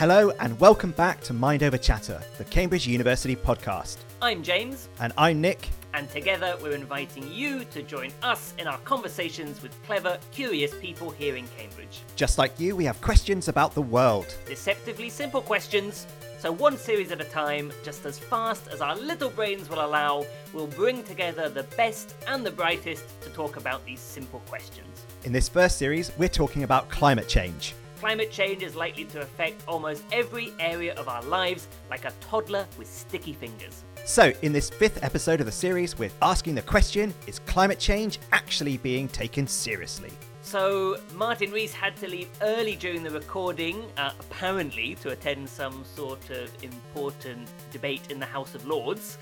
Hello and welcome back to Mind Over Chatter, the Cambridge University podcast. I'm James, And I'm Nick. and together we're inviting you to join us in our conversations with clever, curious people here in Cambridge. Just like you, we have questions about the world. Deceptively simple questions, so one series at a time, just as fast as our little brains will allow, we'll bring together the best and the brightest to talk about these simple questions. In this first series, we're talking about climate change. Climate change is likely to affect almost every area of our lives like a toddler with sticky fingers. So, in this fifth episode of the series, we're asking the question Is climate change actually being taken seriously? So, Martin Rees had to leave early during the recording, uh, apparently to attend some sort of important debate in the House of Lords.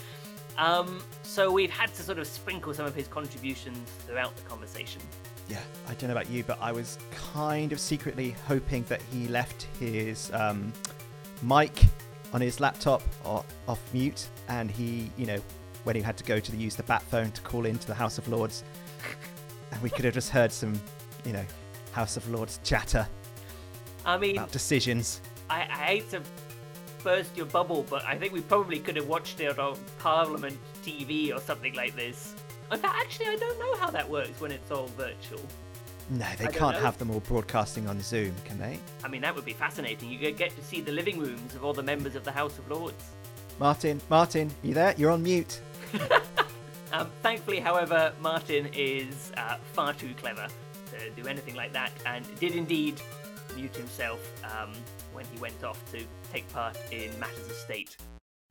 Um, so, we've had to sort of sprinkle some of his contributions throughout the conversation. Yeah, I don't know about you, but I was kind of secretly hoping that he left his um, mic on his laptop or off mute, and he, you know, when he had to go to the, use the bat phone to call into the House of Lords, and we could have just heard some, you know, House of Lords chatter I mean, about decisions. I, I hate to burst your bubble, but I think we probably could have watched it on Parliament TV or something like this. In fact, actually, I don't know how that works when it's all virtual. No, they don't can't have them all broadcasting on Zoom, can they? I mean, that would be fascinating. You could get to see the living rooms of all the members of the House of Lords. Martin, Martin, you there? You're on mute. Um, thankfully, however, Martin is uh, far too clever to do anything like that and did indeed mute himself um, when he went off to take part in matters of state.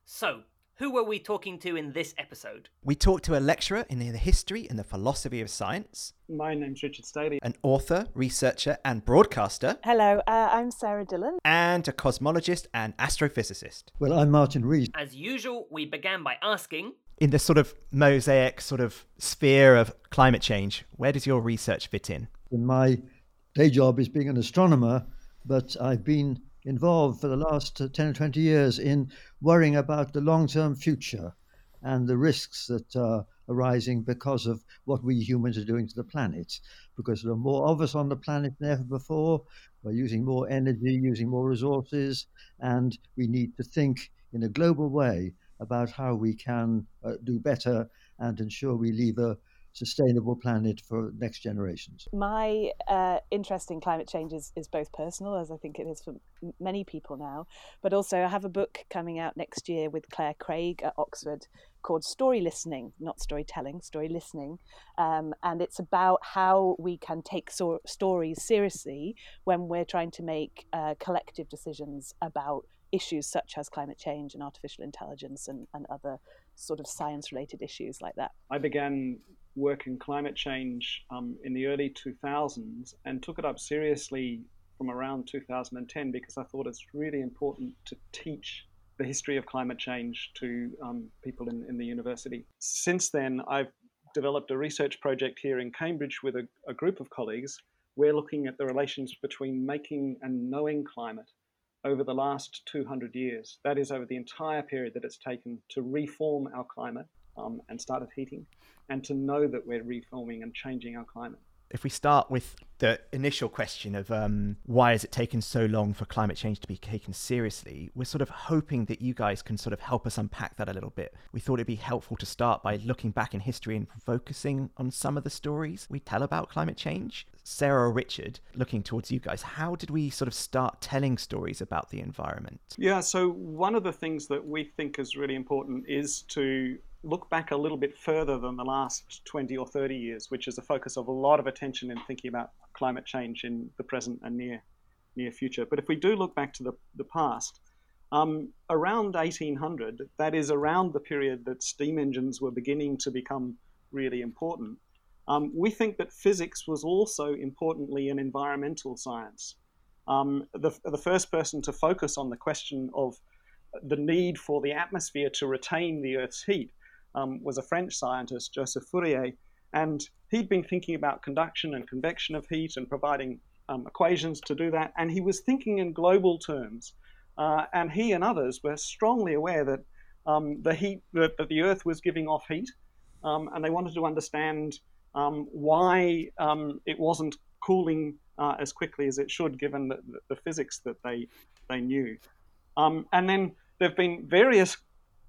So, who were we talking to in this episode? We talked to a lecturer in the history and the philosophy of science, My name's Richard Staley. an author, researcher, and broadcaster, Hello, uh, I'm Sarah Dillon. and a cosmologist and astrophysicist. Well, I'm Martin Rees. As usual, we began by asking In the sort of mosaic sort of sphere of climate change, where does your research fit in? My day job is being an astronomer, but I've been involved for the last uh, 10 or 20 years in worrying about the long term future and the risks that are arising because of what we humans are doing to the planet. Because there are more of us on the planet than ever before. We're using more energy, using more resources, and we need to think in a global way about how we can uh, do better and ensure we leave a sustainable planet for next generations. My uh, interest in climate change is, is both personal, as I think it is for m- many people now, but also I have a book coming out next year with Claire Craig at Oxford called Story Listening, not storytelling, story listening. Um, and it's about how we can take so- stories seriously when we're trying to make uh, collective decisions about issues such as climate change and artificial intelligence and, and other sort of science related issues like that. I began work in climate change um, in the early 2000s and took it up seriously from around 2010 because I thought it's really important to teach the history of climate change to um, people in, in the university. Since then, I've developed a research project here in Cambridge with a, a group of colleagues. We're looking at the relations between making and knowing climate over the last 200 years. That is, over the entire period that it's taken to reform our climate um, and started heating, and to know that we're reforming and changing our climate. If we start with the initial question of um, why has it taken so long for climate change to be taken seriously, we're sort of hoping that you guys can sort of help us unpack that a little bit. We thought it'd be helpful to start by looking back in history and focusing on some of the stories we tell about climate change. Sarah or Richard, looking towards you guys, how did we sort of start telling stories about the environment? Yeah, so one of the things that we think is really important is to look back a little bit further than the last 20 or 30 years, which is a focus of a lot of attention in thinking about climate change in the present and near near future. But if we do look back to the, the past, um, around 1800, that is around the period that steam engines were beginning to become really important, um, we think that physics was also importantly an environmental science. Um, the, the first person to focus on the question of the need for the atmosphere to retain the Earth's heat um, was a French scientist, Joseph Fourier, and he'd been thinking about conduction and convection of heat and providing um, equations to do that, and he was thinking in global terms. Uh, and he and others were strongly aware that um, the heat that, that the Earth was giving off heat, um, and they wanted to understand um, why um, it wasn't cooling uh, as quickly as it should, given the, the physics that they they knew. Um, and then there have been various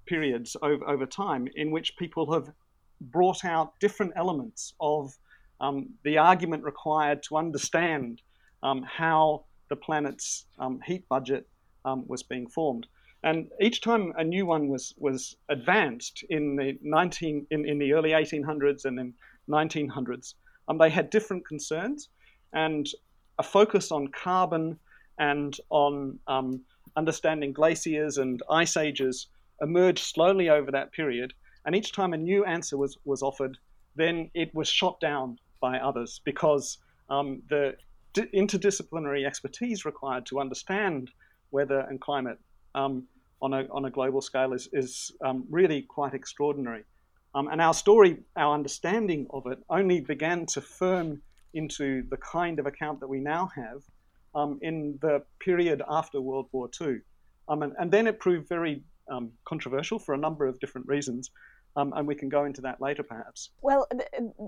periods over, over time in which people have brought out different elements of um, the argument required to understand um, how the planet's um, heat budget um, was being formed. And each time a new one was, was advanced in the 19 in, in the early 1800s and then 1900s, um, they had different concerns and a focus on carbon and on um, understanding glaciers and ice ages emerged slowly over that period. And each time a new answer was, was offered, then it was shot down by others because um, the interdisciplinary expertise required to understand weather and climate um, on, a, on a global scale is, is um, really quite extraordinary. Um, and our story, our understanding of it, only began to firm into the kind of account that we now have um, in the period after World War II. Um, and, and, then it proved very um, controversial for a number of different reasons. Um, and we can go into that later, perhaps. Well,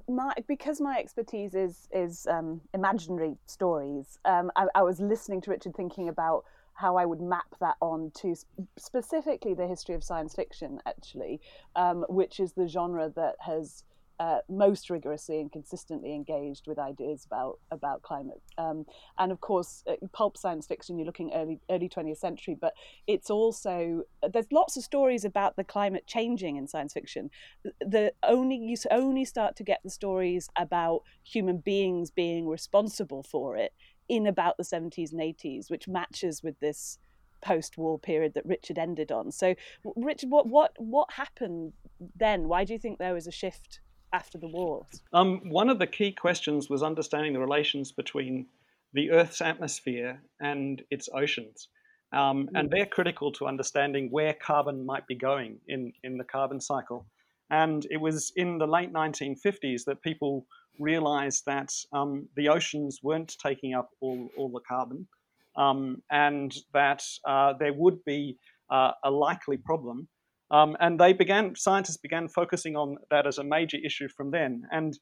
my, because my expertise is is um, imaginary stories, um, I, I, was listening to Richard thinking about how I would map that on to specifically the history of science fiction, actually, um, which is the genre that has uh, most rigorously and consistently engaged with ideas about about climate. Um, and of course, uh, pulp science fiction. You're looking early early 20th century, but it's also there's lots of stories about the climate changing in science fiction. The only you only start to get the stories about human beings being responsible for it in about the 70s and 80s, which matches with this post-war period that Richard ended on. So, Richard, what what what happened then? Why do you think there was a shift after the war? Um, one of the key questions was understanding the relations between the Earth's atmosphere and its oceans. Um, and mm. they're critical to understanding where carbon might be going in, in the carbon cycle. And it was in the late 1950s that people realized that um, the oceans weren't taking up all, all the carbon um, and that uh, there would be uh, a likely problem um, and they began, scientists began focusing on that as a major issue from then. And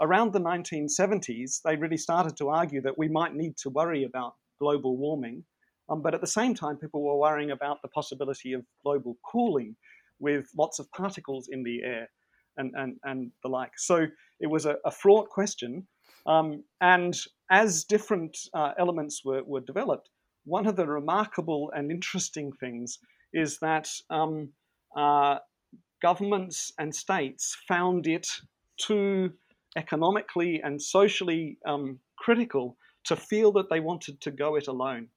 around the 1970s, they really started to argue that we might need to worry about global warming. Um, but at the same time, people were worrying about the possibility of global cooling with lots of particles in the air and, and, and the like. So it was a, a fraught question. Um, and as different uh, elements were, were developed, one of the remarkable and interesting things is that um, uh, governments and states found it too economically and socially um, critical to feel that they wanted to go it alone.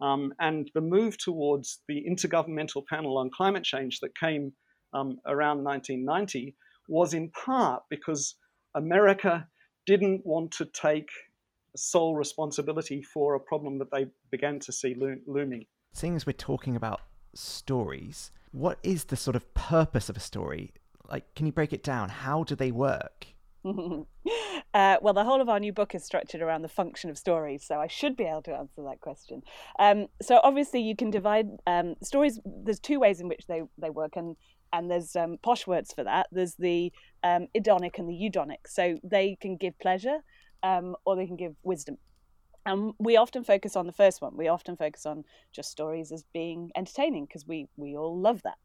Um, and the move towards the Intergovernmental Panel on Climate Change that came um, around 1990 was in part because America didn't want to take sole responsibility for a problem that they began to see lo- looming. Seeing as we're talking about stories, what is the sort of purpose of a story? Like, can you break it down? How do they work? uh, well, the whole of our new book is structured around the function of stories, so I should be able to answer that question. Um, so, obviously, you can divide um, stories. There's two ways in which they, they work, and and there's um, posh words for that. There's the um, hedonic and the eudaimonic. So they can give pleasure, um, or they can give wisdom. And we often focus on the first one. We often focus on just stories as being entertaining because we we all love that,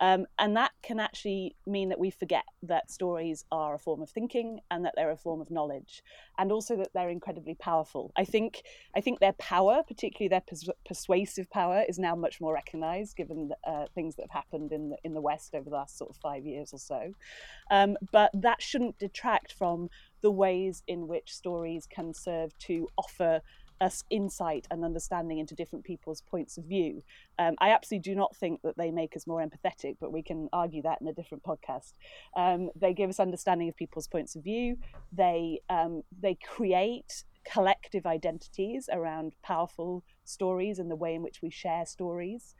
um, and that can actually mean that we forget that stories are a form of thinking and that they're a form of knowledge, and also that they're incredibly powerful. I think I think their power, particularly their pers- persuasive power, is now much more recognised given uh, things that have happened in the in the West over the last sort of five years or so. Um, but that shouldn't detract from the ways in which stories can serve to offer us insight and understanding into different people's points of view. Um, I absolutely do not think that they make us more empathetic, but we can argue that in a different podcast. Um, they give us understanding of people's points of view. They um, they create collective identities around powerful stories and the way in which we share stories.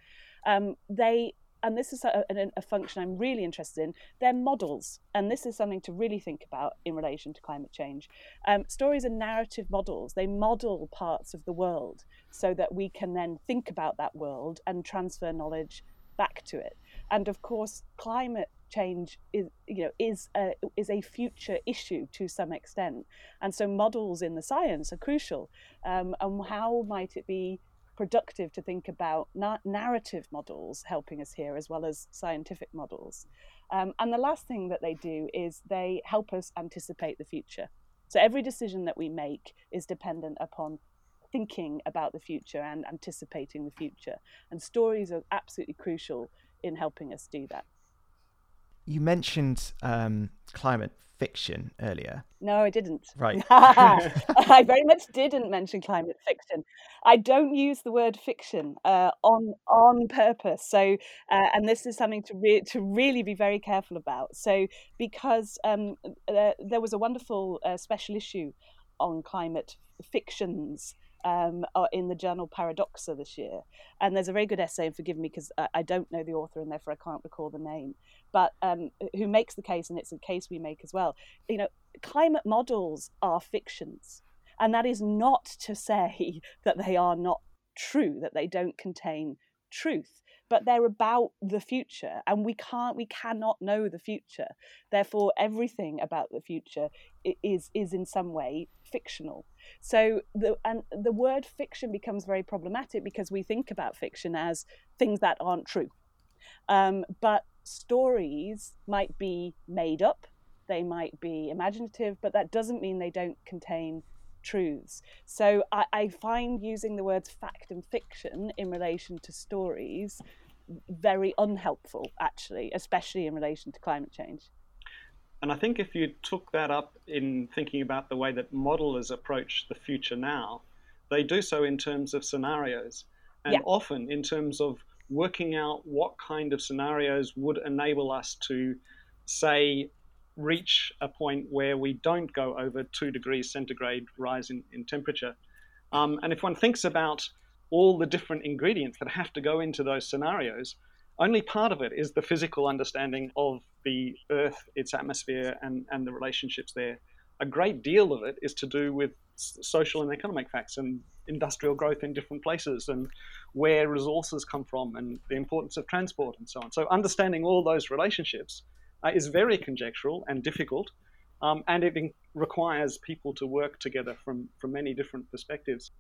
Um, they and this is a, a, a, function I'm really interested in, they're models. And this is something to really think about in relation to climate change. Um, stories are narrative models, they model parts of the world so that we can then think about that world and transfer knowledge back to it. And of course, climate change is you know is a, is a future issue to some extent, and so models in the science are crucial. Um, and how might it be productive to think about na- narrative models helping us here as well as scientific models? Um, and the last thing that they do is they help us anticipate the future. So every decision that we make is dependent upon thinking about the future and anticipating the future. And stories are absolutely crucial in helping us do that. You mentioned um, climate fiction earlier. No, I didn't. Right. I very much didn't mention climate fiction. I don't use the word fiction uh, on on purpose. So, uh, and this is something to re- to really be very careful about. So, because um, uh, there was a wonderful uh, special issue on climate fictions um, uh, in the journal Paradoxa this year. And there's a very good essay, and forgive me because I, I, don't know the author and therefore I can't recall the name, but um, who makes the case, and it's a case we make as well. You know, climate models are fictions. And that is not to say that they are not true, that they don't contain truth but they're about the future and we can't we cannot know the future. Therefore everything about the future is is in some way fictional. So the and the word fiction becomes very problematic because we think about fiction as things that aren't true. Um, but stories might be made up they might be imaginative but that doesn't mean they don't contain truths. So I, I, find using the words fact and fiction in relation to stories very unhelpful, actually, especially in relation to climate change. And I think if you took that up in thinking about the way that modelers approach the future now, they do so in terms of scenarios and yeah. often in terms of working out what kind of scenarios would enable us to, say, reach a point where we don't go over two degrees centigrade rise in, in temperature. Um, and if one thinks about all the different ingredients that have to go into those scenarios, only part of it is the physical understanding of the Earth, its atmosphere, and, and the relationships there. A great deal of it is to do with social and economic facts and industrial growth in different places and where resources come from and the importance of transport and so on. So, understanding all those relationships uh, is very conjectural and difficult, um, and it requires people to work together from, from many different perspectives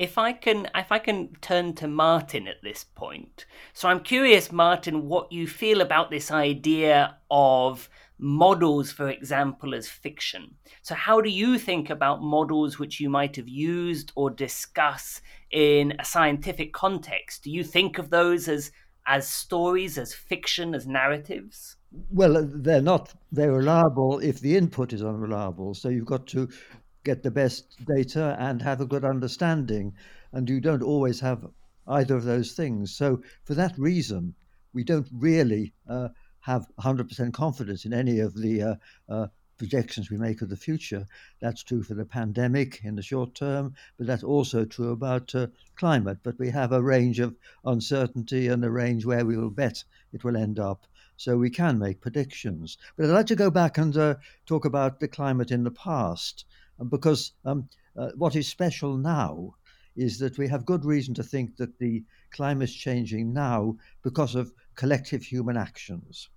if I can if I can turn to Martin at this point. So I'm curious, Martin, what you feel about this idea of models, for example, as fiction. So how do you think about models which you might have used or discuss in a scientific context? Do you think of those as as stories, as fiction, as narratives? Well, they're not very reliable if the input is unreliable. So you've got to get the best data and have a good understanding. And you don't always have either of those things. So, for that reason, we don't really uh, have 100% confidence in any of the uh, uh, projections we make of the future. That's true for the pandemic in the short term, but that's also true about uh, climate. But we have a range of uncertainty and a range where we will bet it will end up. So we can make predictions. But I'd like to go back and uh, talk about the climate in the past because um, uh, what is special now is that we have good reason to think that the climate is changing now because of collective human actions.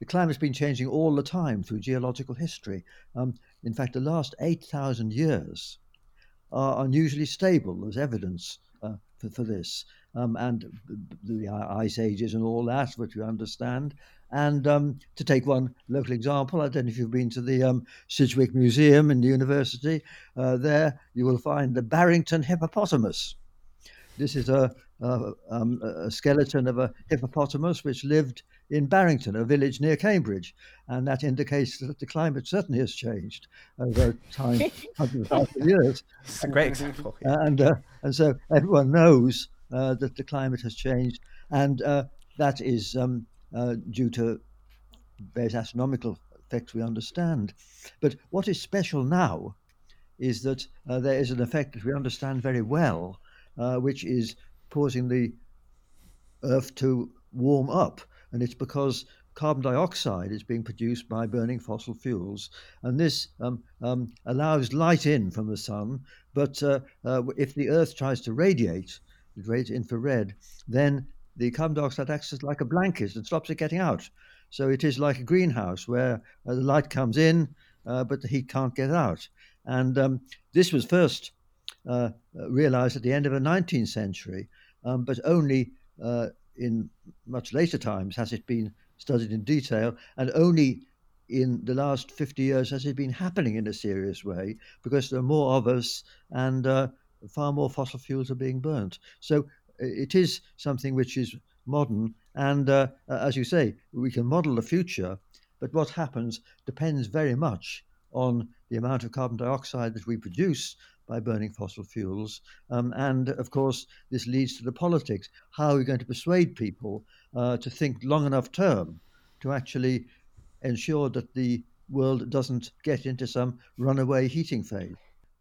The climate's been changing all the time through geological history. Um, in fact, the last 8,000 years are unusually stable. There's evidence for, for, this. Um, and the ice ages and all that, which we understand. And um, to take one local example, I don't know if you've been to the um, Sedgwick Museum in the university. Uh, there you will find the Barrington hippopotamus. This is a, a, um, a, skeleton of a hippopotamus which lived in Barrington, a village near Cambridge, and that indicates that the climate certainly has changed over time, hundreds of years. It's a great example. And uh, and so everyone knows uh, that the climate has changed, and uh, that is um, uh, due to various astronomical effects we understand. But what is special now is that uh, there is an effect that we understand very well, uh, which is causing the Earth to warm up. And it's because carbon dioxide is being produced by burning fossil fuels. And this um, um, allows light in from the sun. But uh, uh, if the Earth tries to radiate, it radiates infrared, then the carbon dioxide acts as like a blanket and stops it getting out. So it is like a greenhouse where uh, the light comes in, uh, but the heat can't get out. And um, this was first uh, realized at the end of the 19th century, um, but only uh, in much later times has it been studied in detail, and only in the last 50 years has it been happening in a serious way because there are more of us and uh, far more fossil fuels are being burnt. So it is something which is modern, and uh, as you say, we can model the future, but what happens depends very much on the amount of carbon dioxide that we produce by burning fossil fuels. Um, and of course, this leads to the politics. How are we going to persuade people uh, to think long enough term to actually ensure that the world doesn't get into some runaway heating phase?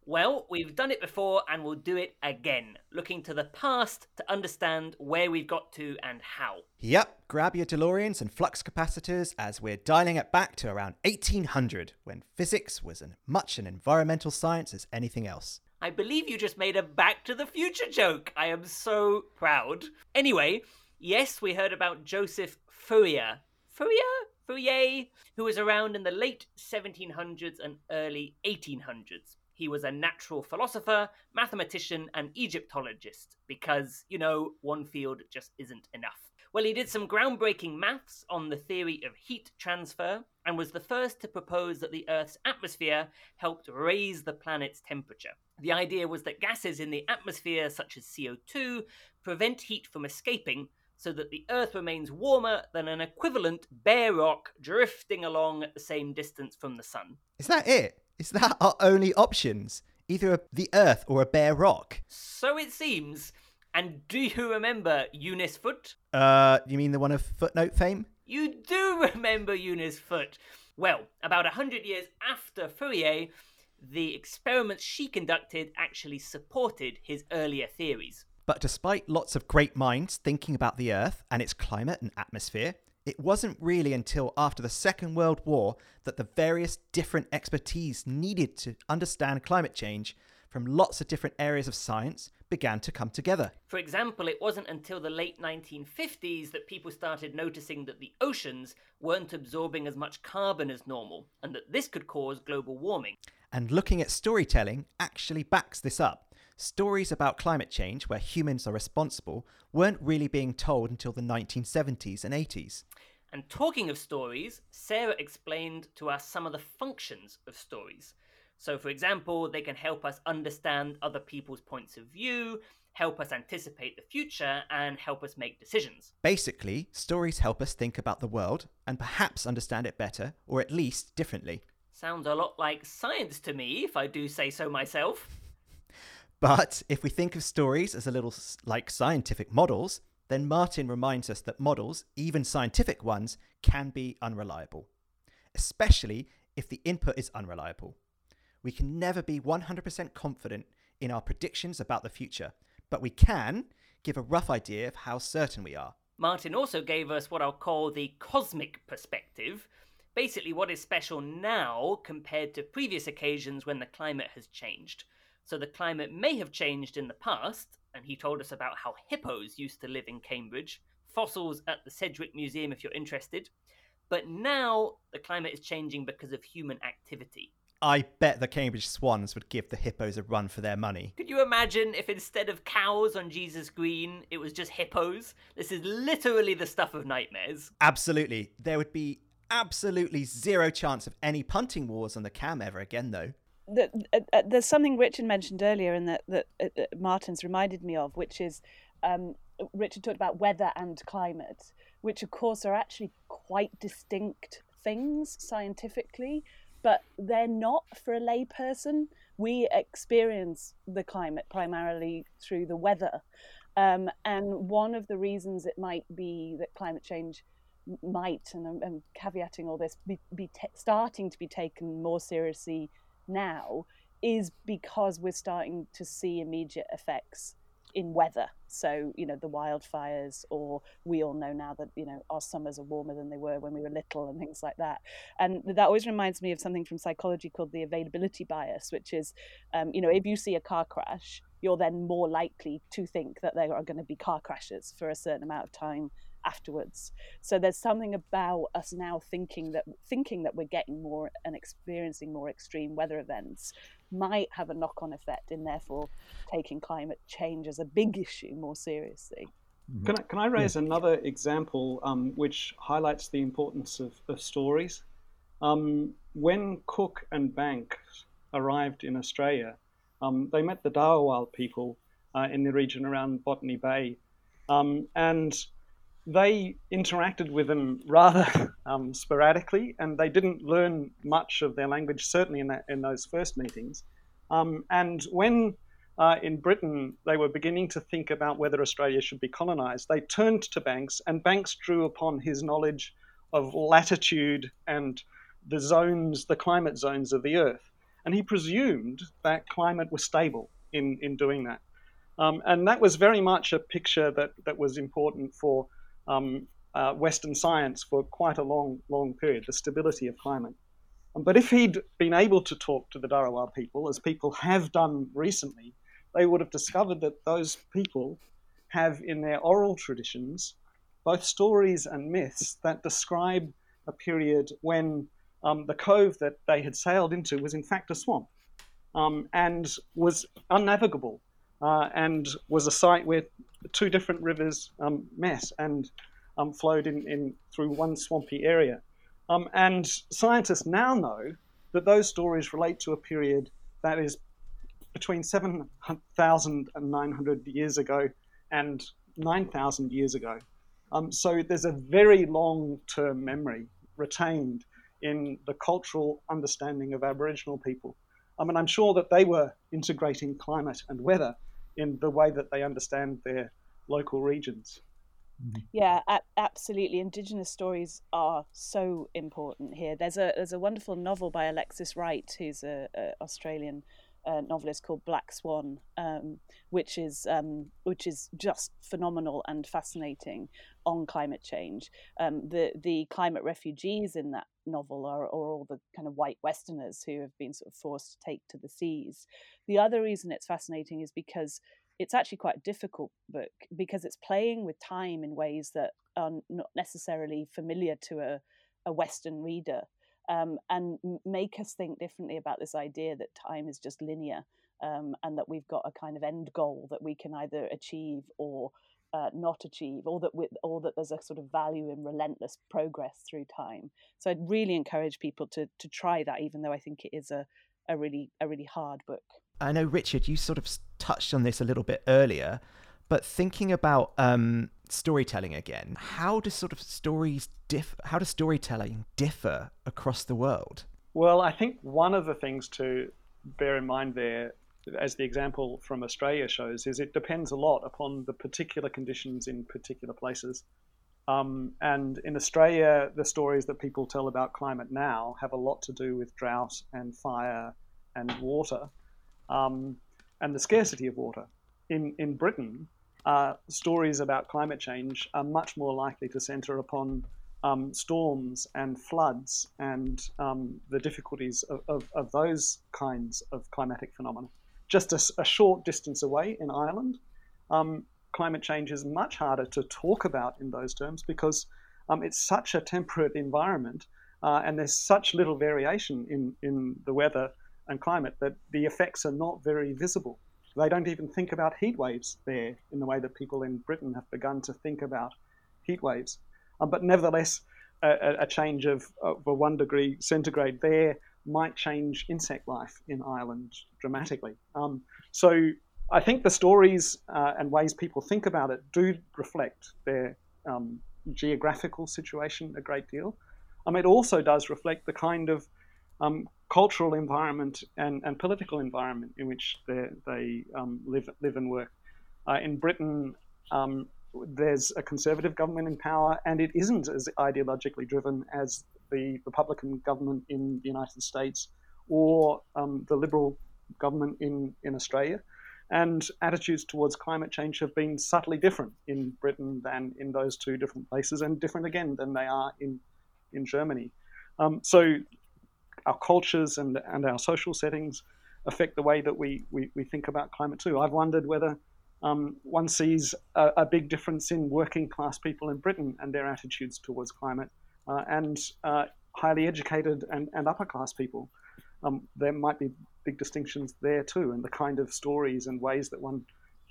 Well, we've done it before and we'll do it again, looking to the past to understand where we've got to and how. Yep, grab your DeLoreans and flux capacitors as we're dialing it back to around 1800 when physics was as much an environmental science as anything else. I believe you just made a Back to the Future joke. I am so proud. Anyway, yes, we heard about Joseph Fourier. Fourier? Fourier, who was around in the late 1700s and early 1800s. He was a natural philosopher, mathematician, and Egyptologist because, you know, one field just isn't enough. Well, he did some groundbreaking maths on the theory of heat transfer and was the first to propose that the Earth's atmosphere helped raise the planet's temperature. The idea was that gases in the atmosphere, such as CO2, prevent heat from escaping so that the Earth remains warmer than an equivalent bare rock drifting along at the same distance from the Sun. Is that it? Is that our only options? Either the Earth or a bare rock? So it seems. And do you remember Eunice Foote? Uh, you mean the one of footnote fame? You do remember Eunice Foote. Well, about a hundred years after Fourier, the experiments she conducted actually supported his earlier theories. But despite lots of great minds thinking about the Earth and its climate and atmosphere, it wasn't really until after the Second World War that the various different expertise needed to understand climate change from lots of different areas of science began to come together. For example, it wasn't until the late 1950s that people started noticing that the oceans weren't absorbing as much carbon as normal, and that this could cause global warming. And looking at storytelling actually backs this up stories about climate change where humans are responsible weren't really being told until the 1970s and 80s. And talking of stories, Sarah explained to us some of the functions of stories. So, for example, they can help us understand other people's points of view, help us anticipate the future, and help us make decisions. Basically, stories help us think about the world and perhaps understand it better, or at least differently. Sounds a lot like science to me, if I do say so myself. But if we think of stories as a little like scientific models, then Martin reminds us that models, even scientific ones, can be unreliable, especially if the input is unreliable. We can never be 100% confident in our predictions about the future, but we can give a rough idea of how certain we are. Martin also gave us what I'll call the cosmic perspective, basically what is special now compared to previous occasions when the climate has changed. So the climate may have changed in the past, and he told us about how hippos used to live in Cambridge, fossils at the Sedgwick Museum if you're interested. But now the climate is changing because of human activity. I bet the Cambridge Swans would give the hippos a run for their money. Could you imagine if instead of cows on Jesus Green, it was just hippos? This is literally the stuff of nightmares. Absolutely. There would be absolutely zero chance of any punting wars on the cam ever again, though uh, uh, there's something Richard mentioned earlier, and that that uh, uh, Martin's reminded me of, which is um, Richard talked about weather and climate, which of course are actually quite distinct things scientifically, but they're not for a layperson. We experience the climate primarily through the weather, um, and one of the reasons it might be that climate change might, and I'm, I'm caveating all this, be, be starting to be taken more seriously now is because we're starting to see immediate effects in weather. So, you know, the wildfires, or we all know now that, you know, our summers are warmer than they were when we were little and things like that. And that always reminds me of something from psychology called the availability bias, which is, um, you know, if you see a car crash, you're then more likely to think that there are going to be car crashes for a certain amount of time afterwards. So there's something about us now thinking that thinking that we're getting more and experiencing more extreme weather events might have a knock-on effect in therefore taking climate change as a big issue more seriously. Mm-hmm. Can I, can I raise yeah. another example um, which highlights the importance of, of stories? Um, when Cook and Banks arrived in Australia, um, they met the Dharawal people uh, in the region around Botany Bay, um, and they interacted with them rather um, sporadically, and they didn't learn much of their language, certainly in, that, in those first meetings. Um, and when uh, in Britain they were beginning to think about whether Australia should be colonised, they turned to Banks, and Banks drew upon his knowledge of latitude and the zones, the climate zones of the Earth. And he presumed that climate was stable in, in doing that. Um, and that was very much a picture that, that was important for um, uh, Western science for quite a long, long period, the stability of climate. Um, but if he'd been able to talk to the Dharawal people, as people have done recently, they would have discovered that those people have in their oral traditions both stories and myths that describe a period when um, the cove that they had sailed into was in fact a swamp um, and was unnavigable uh, and was a site where two different rivers um, met and um, flowed in, in, through one swampy area. Um, and scientists now know that those stories relate to a period that is between 7,900 years ago and 9,000 years ago. Um, so there's a very long term memory retained in the cultural understanding of Aboriginal people. I mean, I'm sure that they were integrating climate and weather in the way that they understand their local regions. Mm-hmm. Yeah, absolutely. Indigenous stories are so important here. There's a there's a wonderful novel by Alexis Wright, who's a, a Australian uh, novelist called Black Swan, um, which is um, which is just phenomenal and fascinating on climate change. Um, the the climate refugees in that novel are, are all the kind of white Westerners who have been sort of forced to take to the seas. The other reason it's fascinating is because it's actually quite a difficult book because it's playing with time in ways that are not necessarily familiar to a, a Western reader um, and make us think differently about this idea that time is just linear um, and that we've got a kind of end goal that we can either achieve or uh, not achieve, or that with, or that there's a sort of value in relentless progress through time. So I'd really encourage people to to try that, even though I think it is a a really a really hard book. I know Richard, you sort of touched on this a little bit earlier, but thinking about um, storytelling again, how do sort of stories differ? How does storytelling differ across the world? Well, I think one of the things to bear in mind there, as the example from Australia shows, is it depends a lot upon the particular conditions in particular places. Um, and in Australia, the stories that people tell about climate now have a lot to do with drought and fire and water um, and the scarcity of water. In, in Britain, uh, stories about climate change are much more likely to center upon um, storms and floods and um, the difficulties of, of, of, those kinds of climatic phenomena. Just a, a short distance away in Ireland, um, climate change is much harder to talk about in those terms because um, it's such a temperate environment uh, and there's such little variation in, in the weather and climate that the effects are not very visible. They don't even think about heat waves there in the way that people in Britain have begun to think about heat waves. Um, but nevertheless, a, a change of, of, a one degree centigrade there might change insect life in Ireland dramatically. Um, so I think the stories uh, and ways people think about it do reflect their um, geographical situation a great deal. Um, it also does reflect the kind of um, cultural environment and, and political environment in which they, um, live, live and work. Uh, in Britain, um, there's a conservative government in power, and it isn't as ideologically driven as the Republican government in the United States or um, the Liberal government in, in Australia. And attitudes towards climate change have been subtly different in Britain than in those two different places, and different again than they are in, in Germany. Um, so our cultures and, and our social settings affect the way that we, we, we think about climate too. I've wondered whether um, one sees a, a, big difference in working class people in Britain and their attitudes towards climate, uh, and uh, highly educated and, and upper class people. Um, there might be big distinctions there too, and the kind of stories and ways that one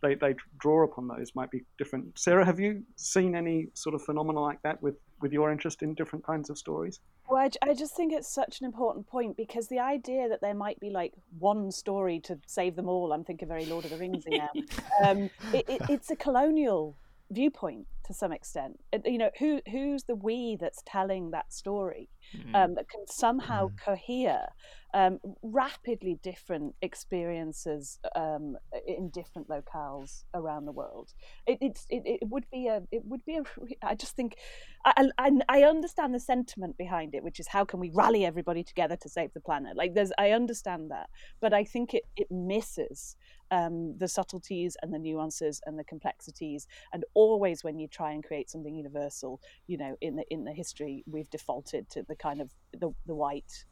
they, they draw upon those might be different. Sarah, have you seen any sort of phenomena like that with, with your interest in different kinds of stories? Well, I, I, just think it's such an important point because the idea that there might be like one story to save them all, I'm thinking very Lord of the Rings now, um, it, it, it's a colonial viewpoint to some extent. You know, who who's the we that's telling that story mm. um, that can somehow mm. cohere um, rapidly different experiences um, in different locales around the world. It, it's it, it would be a it would be a. I just think I, I I understand the sentiment behind it, which is how can we rally everybody together to save the planet? Like there's I understand that, but I think it it misses um, the subtleties and the nuances and the complexities. And always, when you try and create something universal, you know, in the in the history, we've defaulted to the kind of the, the white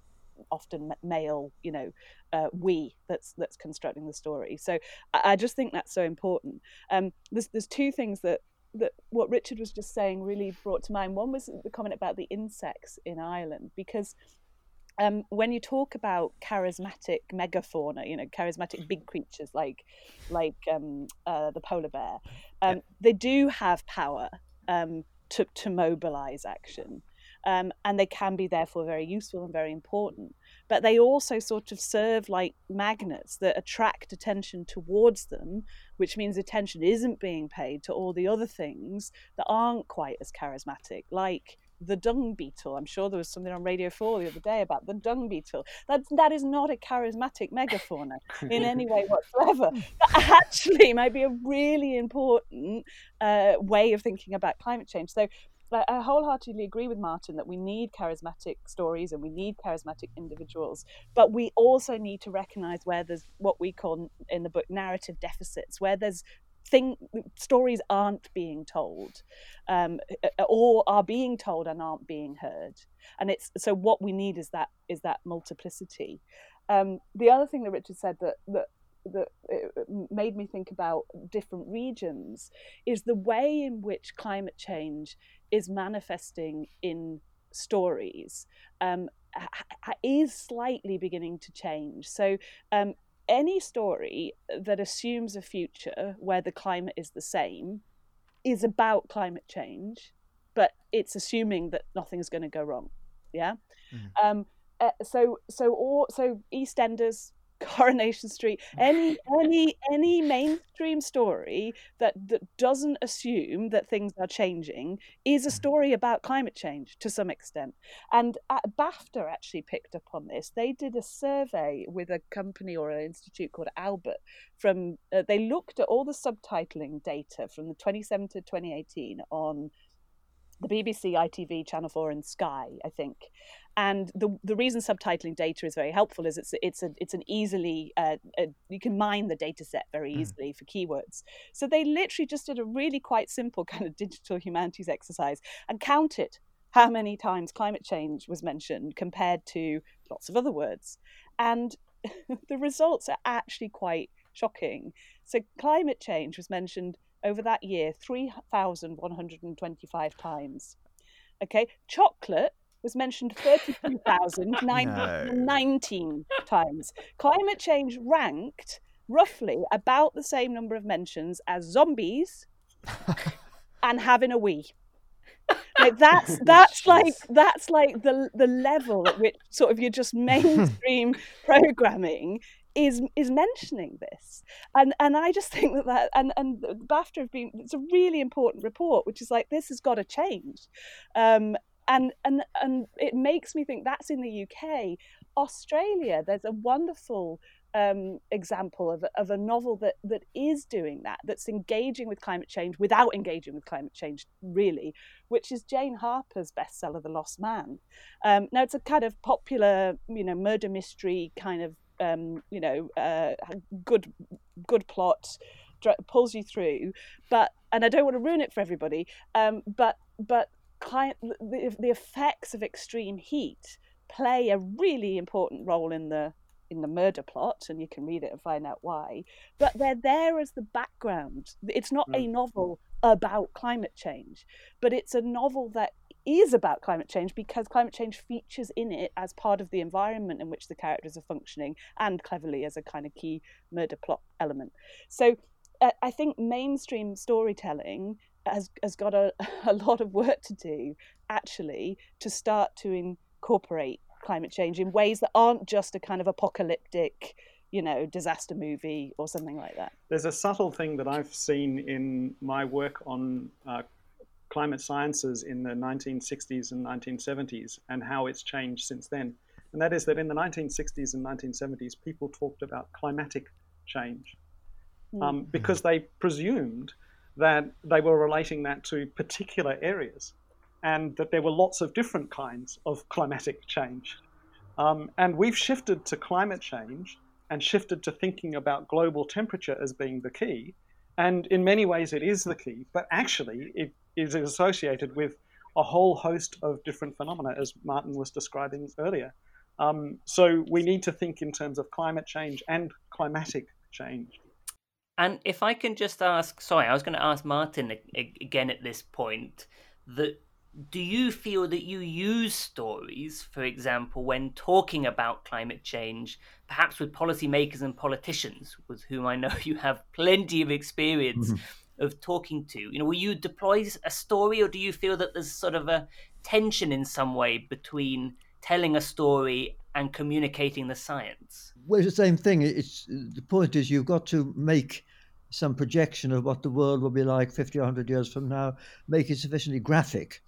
often male you know uh, we that's that's constructing the story so I, I just think that's so important um, there's there's two things that that what Richard was just saying really brought to mind one was the comment about the insects in Ireland because um, when you talk about charismatic megafauna, you know, charismatic big creatures like like um, uh, the polar bear, um, yeah. they do have power um, to to mobilize action. Um, and they can be therefore very useful and very important. But they also sort of serve like magnets that attract attention towards them, which means attention isn't being paid to all the other things that aren't quite as charismatic, like the dung beetle. I'm sure there was something on Radio 4 the other day about the dung beetle. That, that is not a charismatic megafauna in any way whatsoever. That actually might be a really important uh, way of thinking about climate change. So I wholeheartedly agree with Martin that we need charismatic stories and we need charismatic individuals, but we also need to recognize where there's what we call in the book narrative deficits, where there's thing stories aren't being told um, or are being told and aren't being heard. And it's so what we need is that is that multiplicity. Um, the other thing that richard said that that that made me think about different regions is the way in which climate change is manifesting in stories um, is slightly beginning to change. So um, any story that assumes a future where the climate is the same is about climate change, but it's assuming that nothing's going to go wrong. Yeah. Mm-hmm. Um, uh, so so all so EastEnders Coronation Street, any any any mainstream story that that doesn't assume that things are changing is a mm. story about climate change to some extent. And BAFTA actually picked up on this. They did a survey with a company or an institute called Albert. From uh, they looked at all the subtitling data from the 2017 to 2018 on the BBC, ITV, Channel 4, and Sky, I think. And the the reason subtitling data is very helpful is it's it's a it's an easily uh, a, you can mine the data set very hmm. easily mm. for keywords. So they literally just did a really quite simple kind of digital humanities exercise and counted how many times climate change was mentioned compared to lots of other words, and the results are actually quite shocking. So climate change was mentioned over that year 3,125 times. Okay, chocolate was mentioned 32,919 no. times. Climate change ranked roughly about the same number of mentions as zombies and having a wee. Like that's that's like that's like the the level at which sort of you're just mainstream programming is is mentioning this and and i just think that that and and bafta have been it's a really important report which is like this has got to change um, and and and it makes me think that's in the uk australia there's a wonderful um, example of, of a novel that that is doing that that's engaging with climate change without engaging with climate change really which is jane harper's bestseller the lost man um, now it's a kind of popular you know murder mystery kind of um, you know, uh, good good plot pulls you through. But and I don't want to ruin it for everybody. Um, but but client, the, the effects of extreme heat play a really important role in the in the murder plot, and you can read it and find out why. But they're there as the background. It's not mm. a novel about climate change, but it's a novel that is about climate change because climate change features in it as part of the environment in which the characters are functioning and cleverly as a kind of key murder plot element. So uh, I think mainstream storytelling has, has got a, a lot of work to do actually to start to incorporate climate change in ways that aren't just a kind of apocalyptic you know disaster movie or something like that there's a subtle thing that i've seen in my work on uh, climate sciences in the 1960s and 1970s and how it's changed since then. And that is that in the 1960s and 1970s, people talked about climatic change hmm. um, because they presumed that they were relating that to particular areas and that there were lots of different kinds of climatic change. Um, and we've shifted to climate change and shifted to thinking about global temperature as being the key. And in many ways, it is the key, but actually, it is associated with a whole host of different phenomena, as Martin was describing earlier. Um, so we need to think in terms of climate change and climatic change. And if I can just ask, sorry, I was going to ask Martin again at this point that do you feel that you use stories, for example, when talking about climate change, perhaps with policymakers and politicians, with whom I know you have plenty of experience mm-hmm. of talking to? You know, will you deploy a story, or do you feel that there's sort of a tension in some way between telling a story and communicating the science? Well, it's the same thing. It's the point is you've got to make some projection of what the world will be like 50 or 100 years from now, make it sufficiently graphic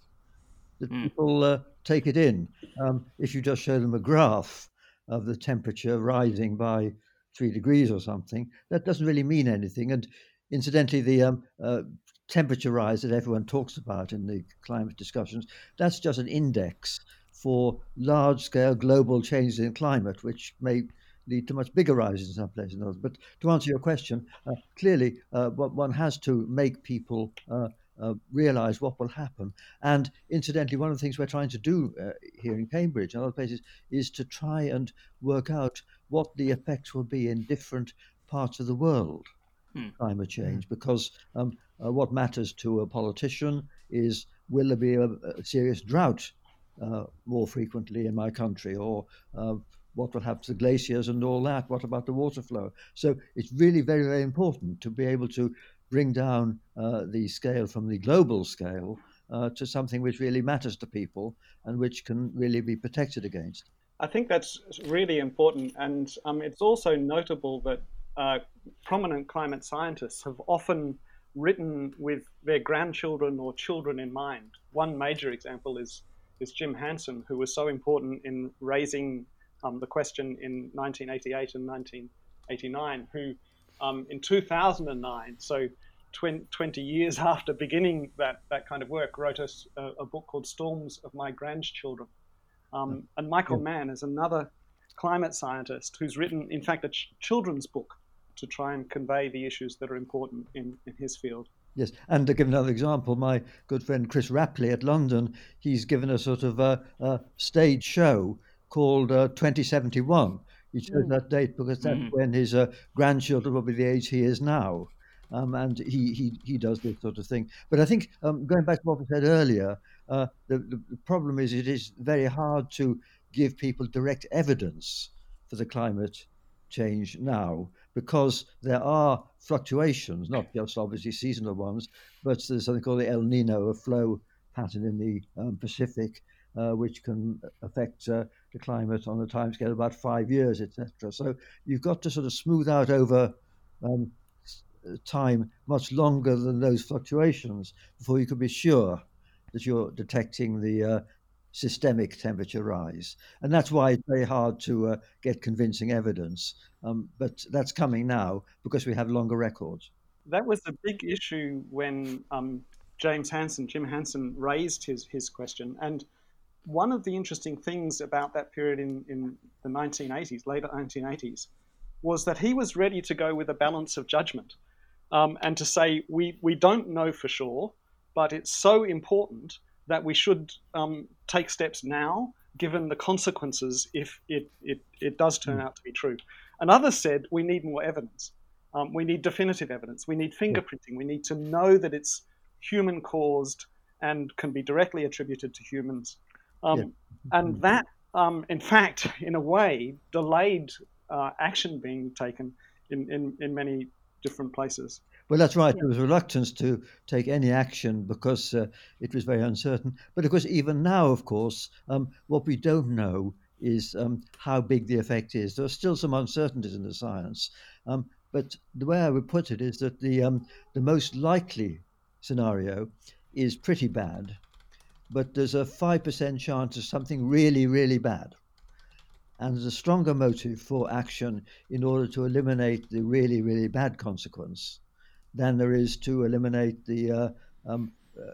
that mm. people uh, take it in. Um, if you just show them a graph of the temperature rising by three degrees or something, that doesn't really mean anything. And incidentally, the um, uh, temperature rise that everyone talks about in the climate discussions, that's just an index for large scale global changes in climate, which may lead to much bigger rises in some places than others. But to answer your question, uh, clearly, uh, one has to make people uh, uh, realize what will happen. And incidentally, one of the things we're trying to do uh, here in Cambridge and other places is to try and work out what the effects will be in different parts of the world. Hmm. Climate change, hmm. because um, uh, what matters to a politician is will there be a, a serious drought uh, more frequently in my country, or uh, what will happen to glaciers and all that? What about the water flow? So it's really very, very important to be able to bring down uh, the scale from the global scale uh, to something which really matters to people and which can really be protected against. I think that's really important, and um, it's also notable that uh, prominent climate scientists have often written with their grandchildren or children in mind. One major example is is Jim Hansen, who was so important in raising um, the question in 1988 and 1989, who um, in 2009, so 20, 20, years after beginning that, that kind of work, wrote a, a book called Storms of My Grandchildren. Um, hmm. and Michael yeah. Mann is another climate scientist who's written, in fact, a ch- children's book to try and convey the issues that are important in, in his field. Yes, and to give another example, my good friend Chris Rapley at London, he's given a sort of a, a stage show called uh, 2071, he chose mm. that date because that's mm. when his uh, grandchildren will be the age he is now. Um, and he, he, he does this sort of thing. But I think, um, going back to what we said earlier, uh, the, the, the, problem is it is very hard to give people direct evidence for the climate change now because there are fluctuations, not just obviously seasonal ones, but there's something called the El Nino, a flow pattern in the um, Pacific, uh, which can affect uh, the climate on a timescale of about five years, etc. So you've got to sort of smooth out over um, time much longer than those fluctuations before you can be sure that you're detecting the uh, systemic temperature rise. And that's why it's very hard to uh, get convincing evidence. Um, but that's coming now because we have longer records. That was a big issue when um, James Hansen, Jim Hansen, raised his, his question. And one of the interesting things about that period in, in the 1980s, later 1980s, was that he was ready to go with a balance of judgment um, and to say, we, we don't know for sure, but it's so important that we should um, take steps now given the consequences if it, it, it does turn hmm. out to be true. And others said we need more evidence. Um, we need definitive evidence. We need fingerprinting. We need to know that it's human caused and can be directly attributed to humans. Um, yeah. And mm-hmm. that, um, in fact, in a way, delayed uh, action being taken in, in, in many different places. Well, that's right. There was reluctance to take any action because uh, it was very uncertain. But of course, even now, of course, um, what we don't know is um, how big the effect is. There are still some uncertainties in the science. Um, but the way I would put it is that the um, the most likely scenario is pretty bad, but there's a five percent chance of something really, really bad, and there's a stronger motive for action in order to eliminate the really, really bad consequence than there is to eliminate the uh, um, uh,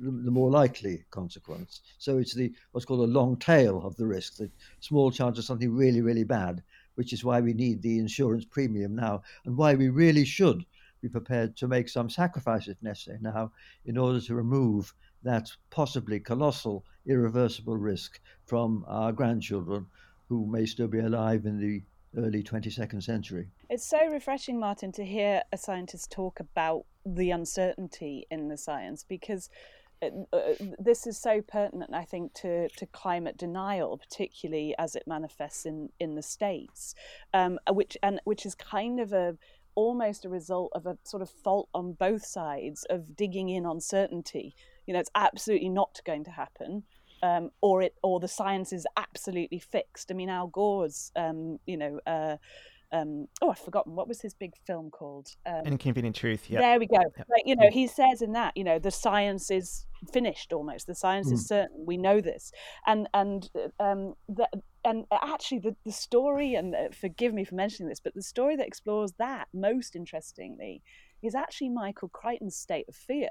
the more likely consequence. So it's the what's called a long tail of the risk, the small chance of something really, really bad, which is why we need the insurance premium now, and why we really should be prepared to make some sacrifices necessary now in order to remove that possibly colossal, irreversible risk from our grandchildren who may still be alive in the early 22nd century. It's so refreshing, Martin, to hear a scientist talk about the uncertainty in the science because uh, uh, this is so pertinent, I think, to, to climate denial, particularly as it manifests in, in the states, um, which and which is kind of a almost a result of a sort of fault on both sides of digging in on certainty. You know, it's absolutely not going to happen. Um, or it, or the science is absolutely fixed. I mean, Al Gore's, um, you know, uh, um, oh, I've forgotten what was his big film called. Um, Inconvenient Truth. Yeah. There we go. Yep. Like, you know, he says in that, you know, the science is finished almost. The science mm. is certain. We know this, and and um, the, and actually the the story, and uh, forgive me for mentioning this, but the story that explores that most interestingly is actually Michael Crichton's State of Fear,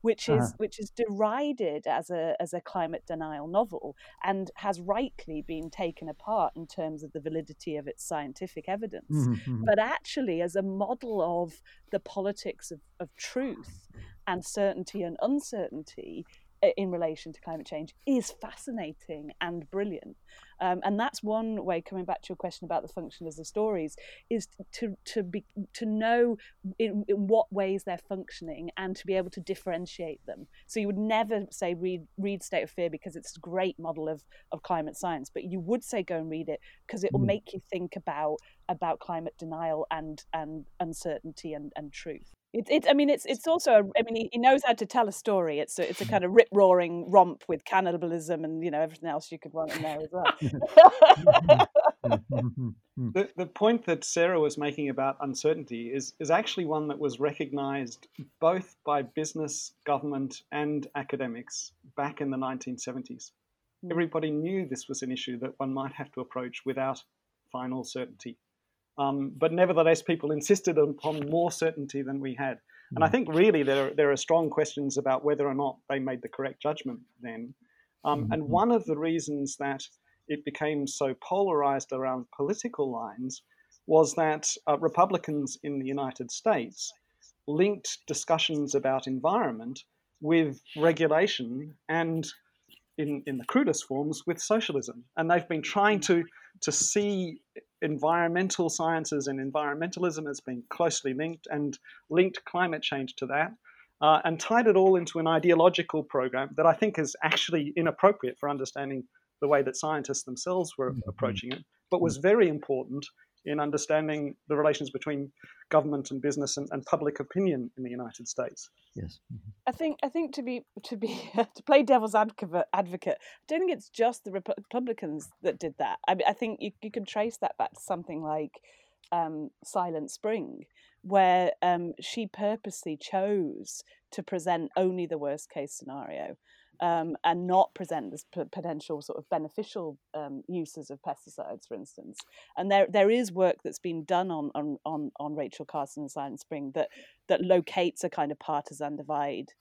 which is uh-huh. which is derided as a as a climate denial novel and has rightly been taken apart in terms of the validity of its scientific evidence, mm-hmm. mm-hmm. but actually as a model of the politics of, of truth and certainty and uncertainty in relation to climate change is fascinating and brilliant. Um, and that's one way. Coming back to your question about the function as the stories, is to to be to know in, in what ways they're functioning and to be able to differentiate them. So you would never say read read State of Fear because it's a great model of of climate science, but you would say go and read it because it will mm. make you think about about climate denial and and uncertainty and, and truth. It's, it, I mean, it's it's also. A, I mean, he, he knows how to tell a story. It's a, it's a kind of rip roaring romp with cannibalism and you know everything else you could want in there as well. the the point that Sarah was making about uncertainty is is actually one that was recognised both by business, government, and academics back in the 1970s. Hmm. Everybody knew this was an issue that one might have to approach without final certainty. Um, but nevertheless, people insisted upon more certainty than we had. And I hmm. think really there, there are strong questions about whether or not they made the correct judgment then. Um, and hmm. one of the reasons that it became so polarized around political lines was that uh, Republicans in the United States linked discussions about environment with regulation and, in, in the crudest forms, with socialism. And they've been trying to, to see environmental sciences and environmentalism as being closely linked and linked climate change to that. Uh, and tied it all into an ideological program that I think is actually inappropriate for understanding the way that scientists themselves were mm-hmm. approaching it, but was very important in understanding the relations between government and business and, and public opinion in the United States. Yes, mm-hmm. I think I think to be to be to play devil's advocate, advocate, I don't think it's just the Republicans that did that. I, I think you you can trace that back to something like um, Silent Spring, where um, she purposely chose to present only the worst case scenario um, and not present as p- potential sort of beneficial um, uses of pesticides, for instance. And there there is work that's been done on on on, on Rachel Carson and Silent Spring that that locates a kind of partisan divide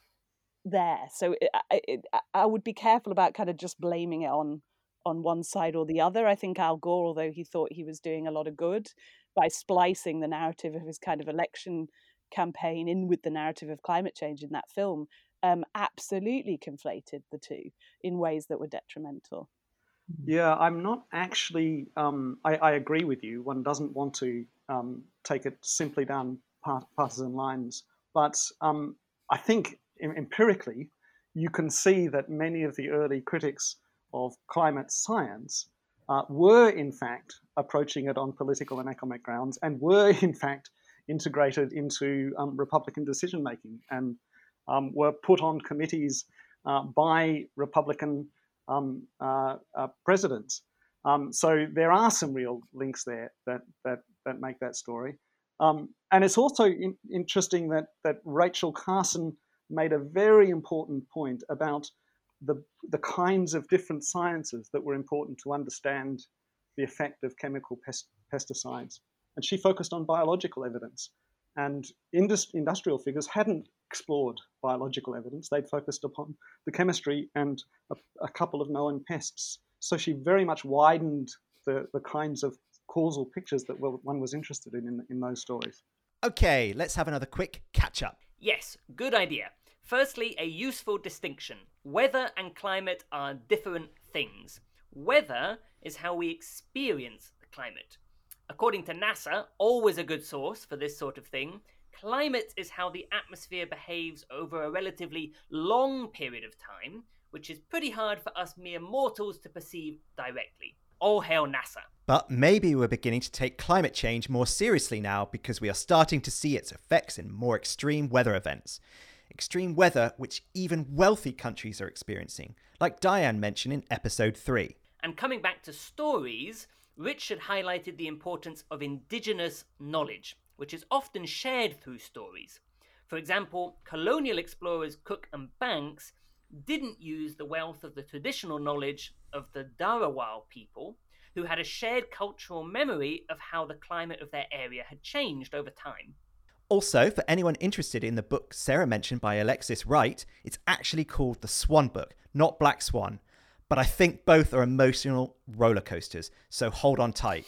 there. So it, it, I would be careful about kind of just blaming it on on one side or the other. I think Al Gore, although he thought he was doing a lot of good by splicing the narrative of his kind of election campaign in with the narrative of climate change in that film, um, absolutely conflated the two in ways that were detrimental. Yeah, I'm not actually. Um, I, I, agree with you. One doesn't want to um, take it simply down partisan lines, but um, I think empirically, you can see that many of the early critics of climate science uh, were in fact approaching it on political and economic grounds, and were in fact integrated into um, Republican decision making, and um, were put on committees uh, by Republican um, uh, uh, presidents. Um, so there are some real links there that that that make that story. Um, and it's also in, interesting that that Rachel Carson made a very important point about the the kinds of different sciences that were important to understand the effect of chemical pest, pesticides. And she focused on biological evidence. And indus- industrial figures hadn't explored biological evidence. They'd focused upon the chemistry and a, a couple of known pests. So she very much widened the, the kinds of causal pictures that one was interested in, in in those stories. Okay, let's have another quick catch up. Yes, good idea. Firstly, a useful distinction. Weather and climate are different things. Weather is how we experience the climate. According to NASA, always a good source for this sort of thing, climate is how the atmosphere behaves over a relatively long period of time, which is pretty hard for us mere mortals to perceive directly. All hail NASA. But maybe we're beginning to take climate change more seriously now because we are starting to see its effects in more extreme weather events. Extreme weather which even wealthy countries are experiencing, like Diane mentioned in episode 3. And coming back to stories, Richard highlighted the importance of indigenous knowledge, which is often shared through stories. For example, colonial explorers Cook and Banks didn't use the wealth of the traditional knowledge of the Dharawal people, who had a shared cultural memory of how the climate of their area had changed over time. Also, for anyone interested in the book Sarah mentioned by Alexis Wright, it's actually called The Swan Book, not Black Swan, but I think both are emotional roller coasters, so hold on tight.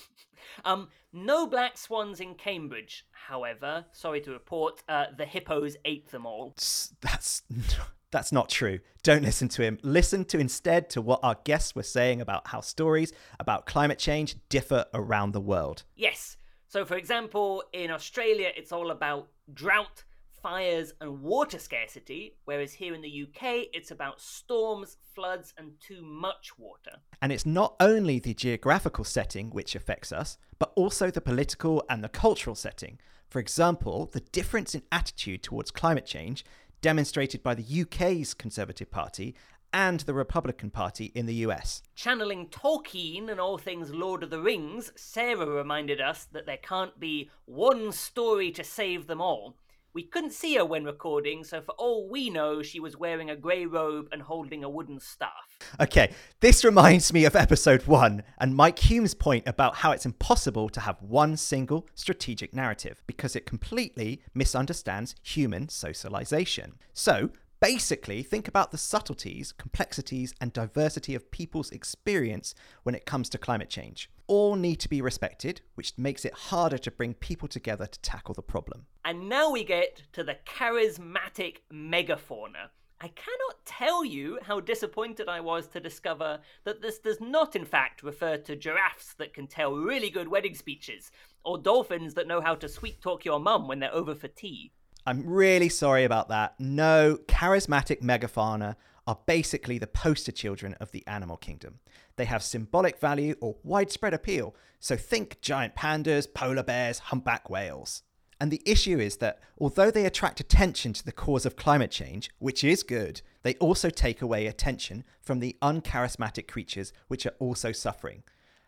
Um, no black swans in Cambridge, however. Sorry to report, uh, the hippos ate them all. That's that's not true. Don't listen to him. Listen to instead to what our guests were saying about how stories about climate change differ around the world. Yes. So, for example, in Australia, it's all about drought fires and water scarcity, whereas here in the UK it's about storms, floods, and too much water. And it's not only the geographical setting which affects us, but also the political and the cultural setting. For example, the difference in attitude towards climate change demonstrated by the UK's Conservative Party and the Republican Party in the US. Channeling Tolkien and all things Lord of the Rings, Sarah reminded us that there can't be one story to save them all. We couldn't see her when recording, so for all we know, she was wearing a grey robe and holding a wooden staff. Okay, this reminds me of episode one and Mike Hulme's point about how it's impossible to have one single strategic narrative because it completely misunderstands human socialization. So, Basically, think about the subtleties, complexities, and diversity of people's experience when it comes to climate change. All need to be respected, which makes it harder to bring people together to tackle the problem. And now we get to the charismatic megafauna. I cannot tell you how disappointed I was to discover that this does not, in fact, refer to giraffes that can tell really good wedding speeches, or dolphins that know how to sweet talk your mum when they're over for tea. I'm really sorry about that. No, charismatic megafauna are basically the poster children of the animal kingdom. They have symbolic value or widespread appeal, so think giant pandas, polar bears, humpback whales. And the issue is that although they attract attention to the cause of climate change, which is good, they also take away attention from the uncharismatic creatures which are also suffering,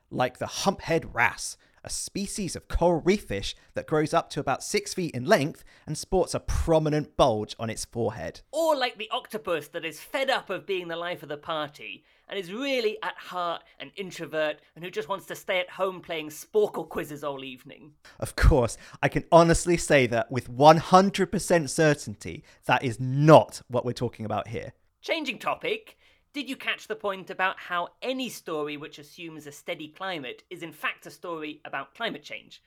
like the humphead wrasse, a species of coral reef fish that grows up to about six feet in length and sports a prominent bulge on its forehead. Or like the octopus that is fed up of being the life of the party and is really at heart an introvert and who just wants to stay at home playing Sporcle quizzes all evening. Of course, I can honestly say that with 100% certainty, that is not what we're talking about here. Changing topic, did you catch the point about how any story which assumes a steady climate is in fact a story about climate change?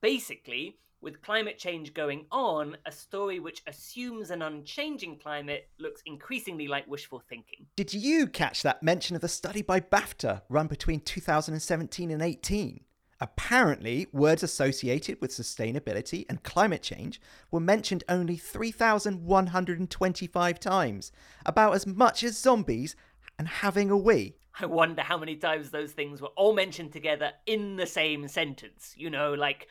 Basically, with climate change going on, a story which assumes an unchanging climate looks increasingly like wishful thinking. Did you catch that mention of the study by BAFTA run between 2017 and 18? Apparently, words associated with sustainability and climate change were mentioned only 3,125 times, about as much as zombies and having a wee. I wonder how many times those things were all mentioned together in the same sentence. You know, like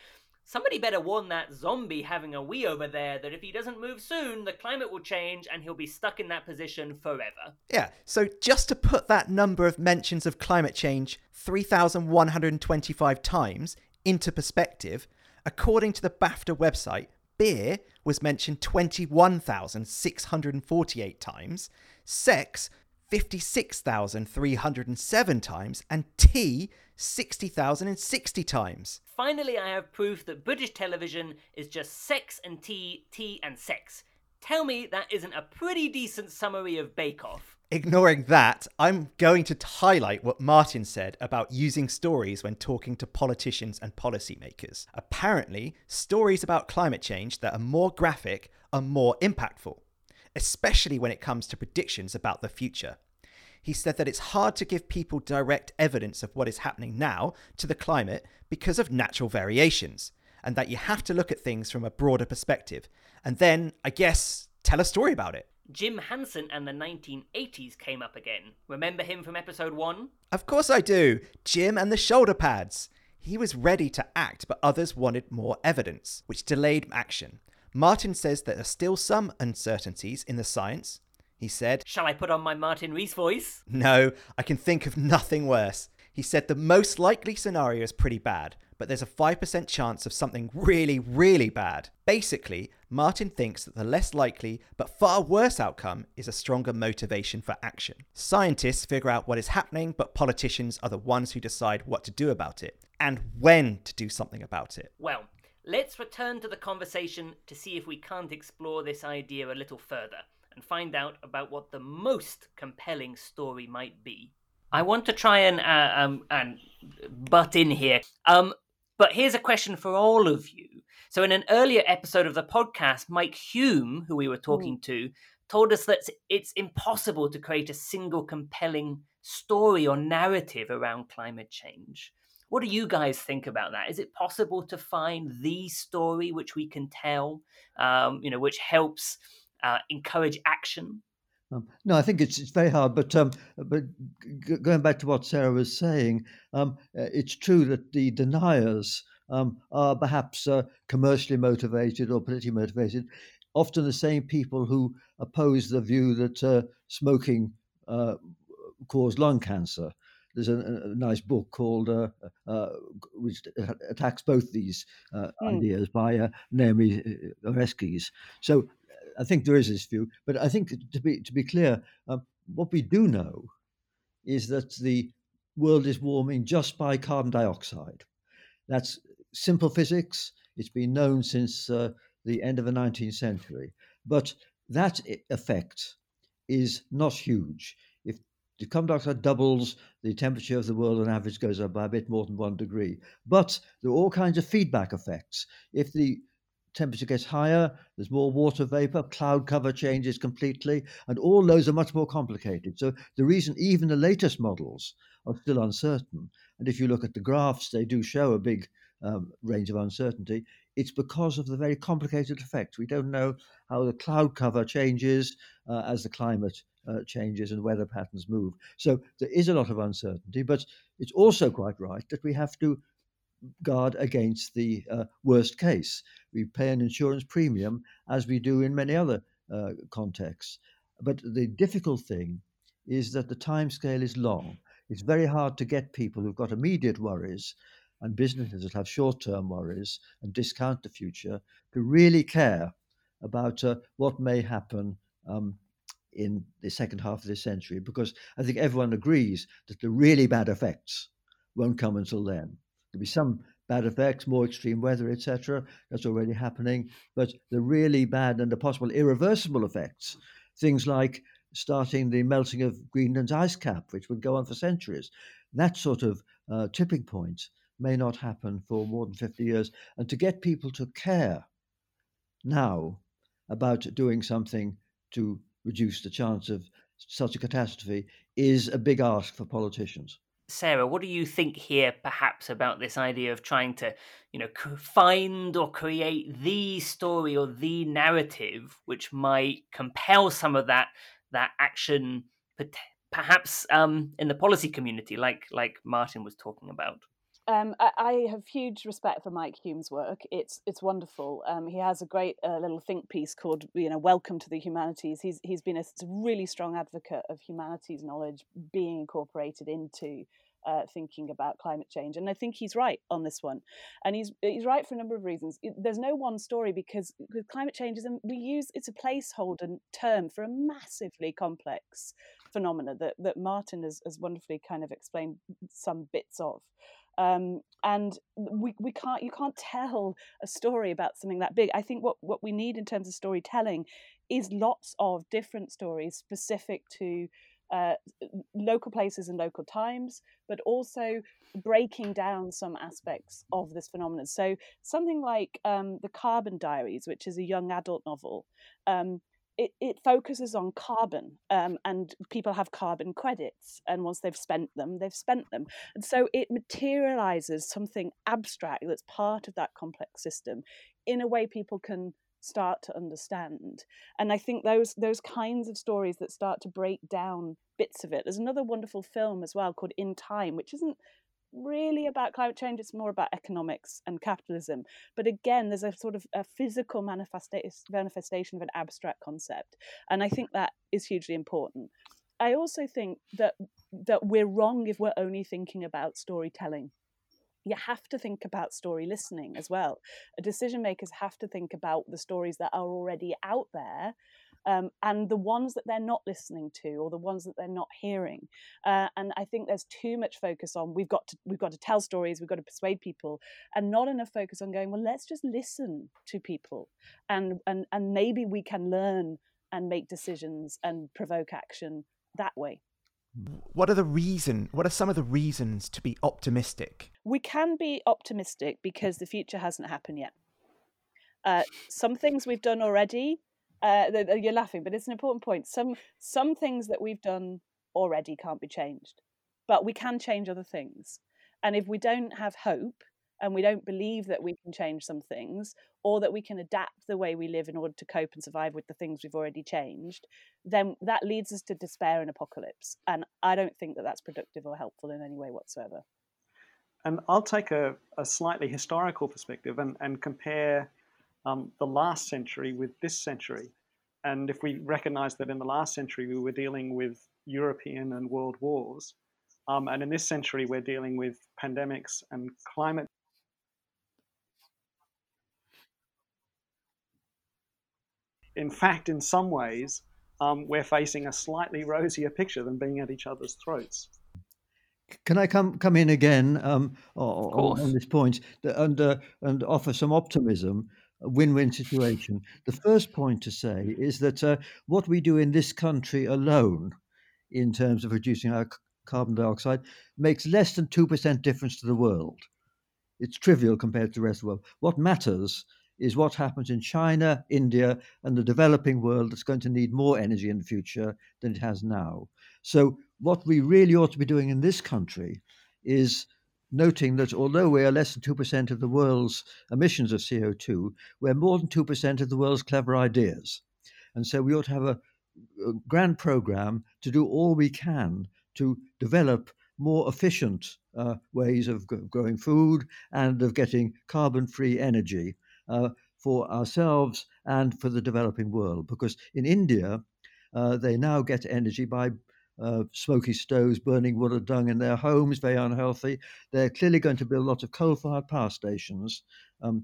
Somebody better warn that zombie having a wee over there that if he doesn't move soon, the climate will change and he'll be stuck in that position forever. Yeah, so just to put that number of mentions of climate change 3,125 times into perspective, according to the BAFTA website, beer was mentioned 21,648 times, sex 56,307 times, and tea 60,060 times. Finally, I have proof that British television is just sex and tea, tea and sex. Tell me that isn't a pretty decent summary of Bake Off. Ignoring that, I'm going to highlight what Martin said about using stories when talking to politicians and policymakers. Apparently, stories about climate change that are more graphic are more impactful, especially when it comes to predictions about the future he said that it's hard to give people direct evidence of what is happening now to the climate because of natural variations, and that you have to look at things from a broader perspective, and then, I guess, tell a story about it. Jim Hansen and the 1980s came up again. Remember him from episode 1? Of course I do. Jim and the shoulder pads. He was ready to act, but others wanted more evidence, which delayed action. Martin says there are still some uncertainties in the science, he said. Shall I put on my Martin Rees voice? No, I can think of nothing worse. He said the most likely scenario is pretty bad, but there's a 5% chance of something really, really bad. Basically, Martin thinks that the less likely but far worse outcome is a stronger motivation for action. Scientists figure out what is happening, but politicians are the ones who decide what to do about it and when to do something about it. Well, let's return to the conversation to see if we can't explore this idea a little further and find out about what the most compelling story might be. I want to try and uh, um, and butt in here. Um, but here's a question for all of you. So, in an earlier episode of the podcast, Mike Hulme, who we were talking to, told us that it's impossible to create a single compelling story or narrative around climate change. What do you guys think about that? Is it possible to find the story which we can tell, um, you know, which helps uh, encourage action? Um, no, I think it's it's very hard. But um, but g- going back to what Sarah was saying, um, uh, it's true that the deniers um, are perhaps uh, commercially motivated or politically motivated. Often the same people who oppose the view that uh, smoking uh, caused lung cancer. There's a, a nice book called uh, uh, which attacks both these mm. ideas by Naomi Oreskes. So I think there is this view, but I think to be to be clear, um, what we do know is that the world is warming just by carbon dioxide. That's simple physics. It's been known since uh, the end of the 19th century, but that effect is not huge. If the carbon dioxide doubles, the temperature of the world on average goes up by a bit more than one degree. But there are all kinds of feedback effects. If the temperature gets higher, there's more water vapor, cloud cover changes completely, and all those are much more complicated. So the reason even the latest models are still uncertain, and if you look at the graphs, they do show a big um, range of uncertainty. It's because of the very complicated effects. We don't know how the cloud cover changes uh, as the climate uh, changes and weather patterns move. So there is a lot of uncertainty, but it's also quite right that we have to guard against the uh, worst case. We pay an insurance premium as we do in many other uh, contexts. But the difficult thing is that the time scale is long. It's very hard to get people who've got immediate worries and businesses that have short term worries and discount the future to really care about uh, what may happen um, in the second half of this century because I think everyone agrees that the really bad effects won't come until then. There'll be some bad effects, more extreme weather, etc. That's already happening. But the really bad and the possible irreversible effects, things like starting the melting of Greenland's ice cap, which would go on for centuries, that sort of uh, tipping point may not happen for more than 50 years. And to get people to care now about doing something to reduce the chance of such a catastrophe is a big ask for politicians. Sarah, what do you think here, perhaps, about this idea of trying to, you know, find or create the story or the narrative which might compel some of that that action, perhaps um, in the policy community, like like Martin was talking about? Um, I, I, have huge respect for Mike Hulme's work. It's it's wonderful. Um, he has a great uh, little think piece called you know Welcome to the Humanities. He's he's been a really strong advocate of humanities knowledge being incorporated into uh, thinking about climate change, and I think he's right on this one. And he's he's right for a number of reasons. There's no one story because with climate change, we use it's a placeholder term for a massively complex phenomena that that Martin has, has wonderfully kind of explained some bits of um, and we, we can't you can't tell a story about something that big i think what, what we need in terms of storytelling is lots of different stories specific to uh, local places and local times, but also breaking down some aspects of this phenomenon. So, something like um, The Carbon Diaries, which is a young adult novel, um, it, it focuses on carbon um, and people have carbon credits and once they've spent them they've spent them. And so it materializes something abstract that's part of that complex system in a way people can start to understand. And i think those those kinds of stories that start to break down bits of it. There's another wonderful film as well called in time which isn't really about climate change it's more about economics and capitalism. But again there's a sort of a physical manifestation of an abstract concept and i think that is hugely important. I also think that that we're wrong if we're only thinking about storytelling. You have to think about story listening as well. Decision makers have to think about the stories that are already out there um, and the ones that they're not listening to or the ones that they're not hearing. Uh, and I think there's too much focus on we've got to we've got to tell stories, we've got to persuade people, and not enough focus on going well. Let's just listen to people, and and and maybe we can learn and make decisions and provoke action that way. What are the reason? What are some of the reasons to be optimistic? We can be optimistic because the future hasn't happened yet. Uh, some things we've done already uh, you're laughing, but it's an important point. Some some things that we've done already can't be changed, but we can change other things. And if we don't have hope and we don't believe that we can change some things or that we can adapt the way we live in order to cope and survive with the things we've already changed, then that leads us to despair and apocalypse. And I don't think that that's productive or helpful in any way whatsoever. And I'll take a, a slightly historical perspective and, and compare um, the last century with this century. And if we recognize that in the last century we were dealing with European and world wars, um, and in this century we're dealing with pandemics and climate. In fact, in some ways, um, we're facing a slightly rosier picture than being at each other's throats. Can I come come in again um, on, on, this point and uh, and offer some optimism? A win-win situation. The first point to say is that uh, what we do in this country alone, in terms of reducing our carbon dioxide, makes less than two percent difference to the world. It's trivial compared to the rest of the world. What matters is what happens in China, India, and the developing world that's going to need more energy in the future than it has now. So, what we really ought to be doing in this country is noting that although we are less than 2% of the world's emissions of CO2, we're more than 2% of the world's clever ideas. And so we ought to have a, a grand program to do all we can to develop more efficient uh, ways of growing food and of getting carbon free energy uh, for ourselves and for the developing world. Because in India, uh, they now get energy by uh, smoky stoves, burning wood or dung in their homes, very unhealthy. They're clearly going to build lots of coal fired power stations um,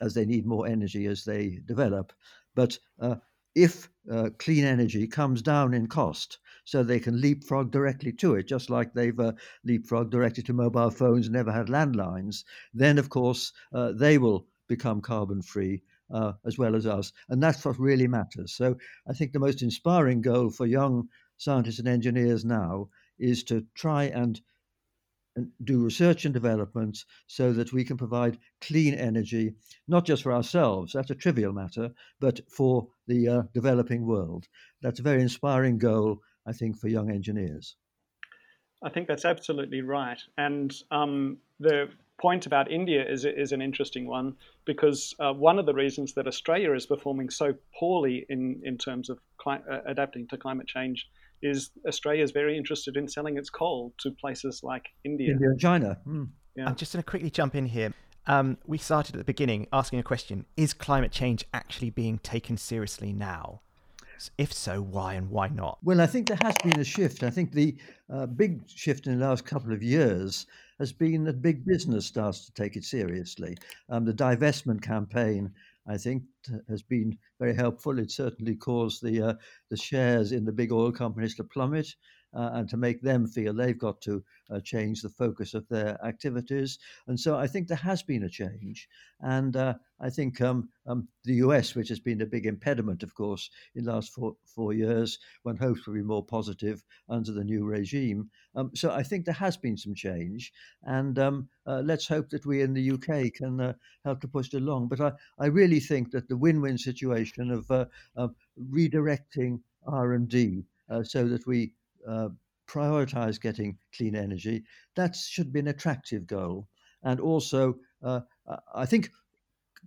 as they need more energy as they develop. But uh, if uh, clean energy comes down in cost, so they can leapfrog directly to it, just like they've uh, leapfrogged directly to mobile phones and never had landlines, then of course uh, they will become carbon free uh, as well as us. And that's what really matters. So I think the most inspiring goal for young scientists and engineers now is to try and do research and development so that we can provide clean energy, not just for ourselves, that's a trivial matter, but for the uh, developing world. That's a very inspiring goal, I think, for young engineers. I think that's absolutely right. And um, the point about India is, is an interesting one because uh, one of the reasons that Australia is performing so poorly in, in terms of cli- uh, adapting to climate change is Australia is very interested in selling its coal to places like India. India and China. Mm. Yeah. I'm just going to quickly jump in here. Um, we started at the beginning asking a question Is climate change actually being taken seriously now? If so, why and why not? Well, I think there has been a shift. I think the uh, big shift in the last couple of years has been that big business starts to take it seriously. Um, the divestment campaign I think has been very helpful. It certainly caused the uh, the shares in the big oil companies to plummet uh, and to make them feel they've got to uh, change the focus of their activities. And so I think there has been a change. And uh, I think um, um, the US, which has been a big impediment, of course, in the last four, four years, when hopes will be more positive under the new regime. Um, so I think there has been some change. And um, uh, let's hope that we in the UK can uh, help to push it along. But I, I really think that the win-win situation of, uh, of redirecting R&D uh, so that we uh, prioritize getting clean energy, that should be an attractive goal. And also, uh, I think,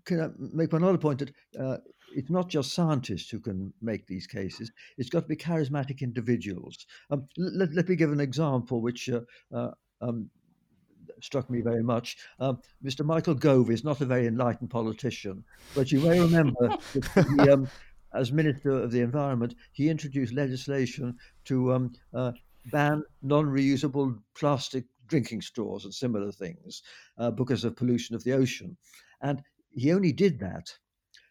can I make one other point that uh, it's not just scientists who can make these cases, it's got to be charismatic individuals. Um, let, let, me give an example which uh, uh, um, struck me very much. Um, Mr. Michael Gove is not a very enlightened politician, but you may remember that he, um, as Minister of the Environment, he introduced legislation to um, uh, ban non reusable plastic drinking straws and similar things uh, because of pollution of the ocean. And he only did that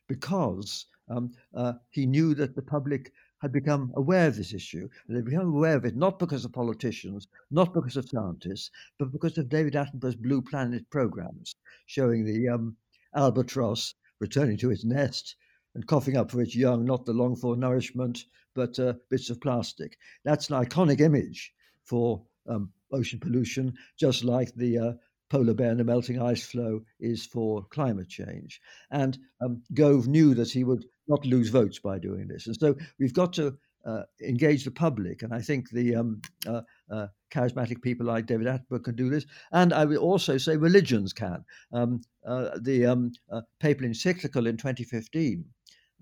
because um, uh, he knew that the public had become aware of this issue. And they become aware of it not because of politicians, not because of scientists, but because of David Attenborough's Blue Planet programs, showing the um, albatross returning to its nest and coughing up for its young not the longed for nourishment, but uh, bits of plastic. That's an iconic image for um, ocean pollution, just like the uh, polar bear and the melting ice floe is for climate change. And um, Gove knew that he would not lose votes by doing this. And so we've got to uh, engage the public. And I think the um, uh, uh, charismatic people like David Attenborough can do this. And I would also say religions can. Um, uh, the um, uh, papal encyclical in 2015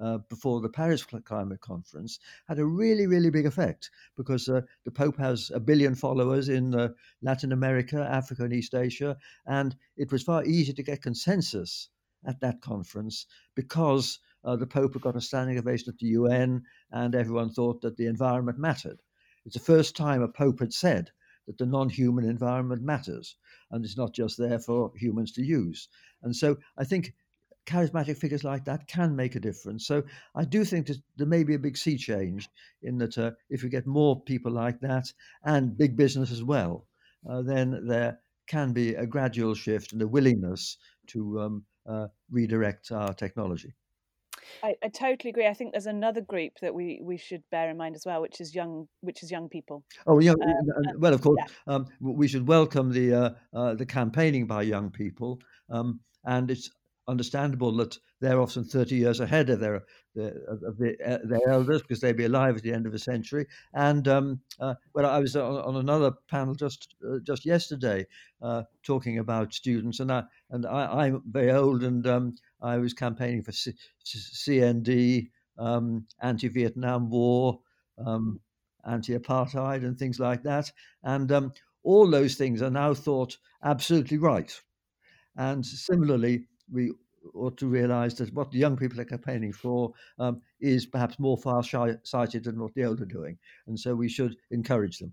uh, before the Paris Climate Conference had a really, really big effect because the Pope has a billion followers in Latin America, Africa, and East Asia. And it was far easier to get consensus at that conference because uh, the Pope had got a standing ovation at the UN and everyone thought that the environment mattered. It's the first time a Pope had said that the non human environment matters and it's not just there for humans to use. And so I think charismatic figures like that can make a difference. So I do think that there may be a big sea change in that uh, if we get more people like that and big business as well, uh, then there can be a gradual shift and a willingness to um, uh, redirect our technology. I, I, totally agree. I think there's another group that we, we should bear in mind as well, which is young, which is young people. Oh, yeah. Um, well, of course, yeah. um, we should welcome the uh, uh, the campaigning by young people, um, and it's understandable that they're often 30 years ahead of their of the, uh, their elders because they'd be alive at the end of a century. And um, uh, well, I was on, on another panel just uh, just yesterday uh, talking about students, and I and I, am very old, and um, I was campaigning for C- CND, um, anti-Vietnam War, um, anti-apartheid, and things like that, and um, all those things are now thought absolutely right. And similarly, we ought to realize that what the young people are campaigning for um, is perhaps more far sighted than what the older are doing. And so we should encourage them.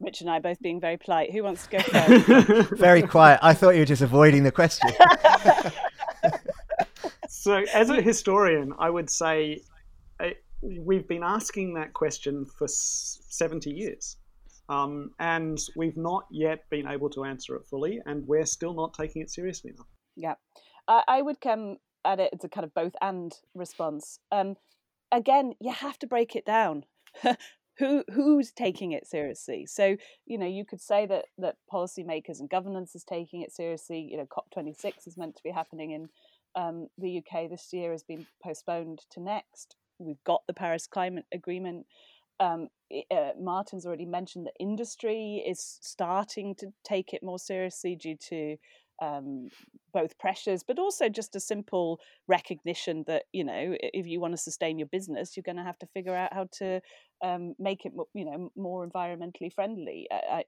Rich and I both being very polite. Who wants to go first? very quiet. I thought you were just avoiding the question. so, as a historian, I would say uh, we've been asking that question for 70 years. Um, and we've not yet been able to answer it fully, and we're still not taking it seriously enough. Yeah, I, I would come at it as a kind of both and response. Um, again, you have to break it down. who who's taking it seriously? So you know you could say that that policymakers and governance is taking it seriously. You know, COP26 is meant to be happening in um, the UK this year, has been postponed to next. We've got the Paris Climate Agreement. Um, uh, Martin's already mentioned that industry is starting to take it more seriously due to um, both pressures, but also just a simple recognition that you know if you want to sustain your business, you're going to have to figure out how to um, make it you know more environmentally friendly. Uh,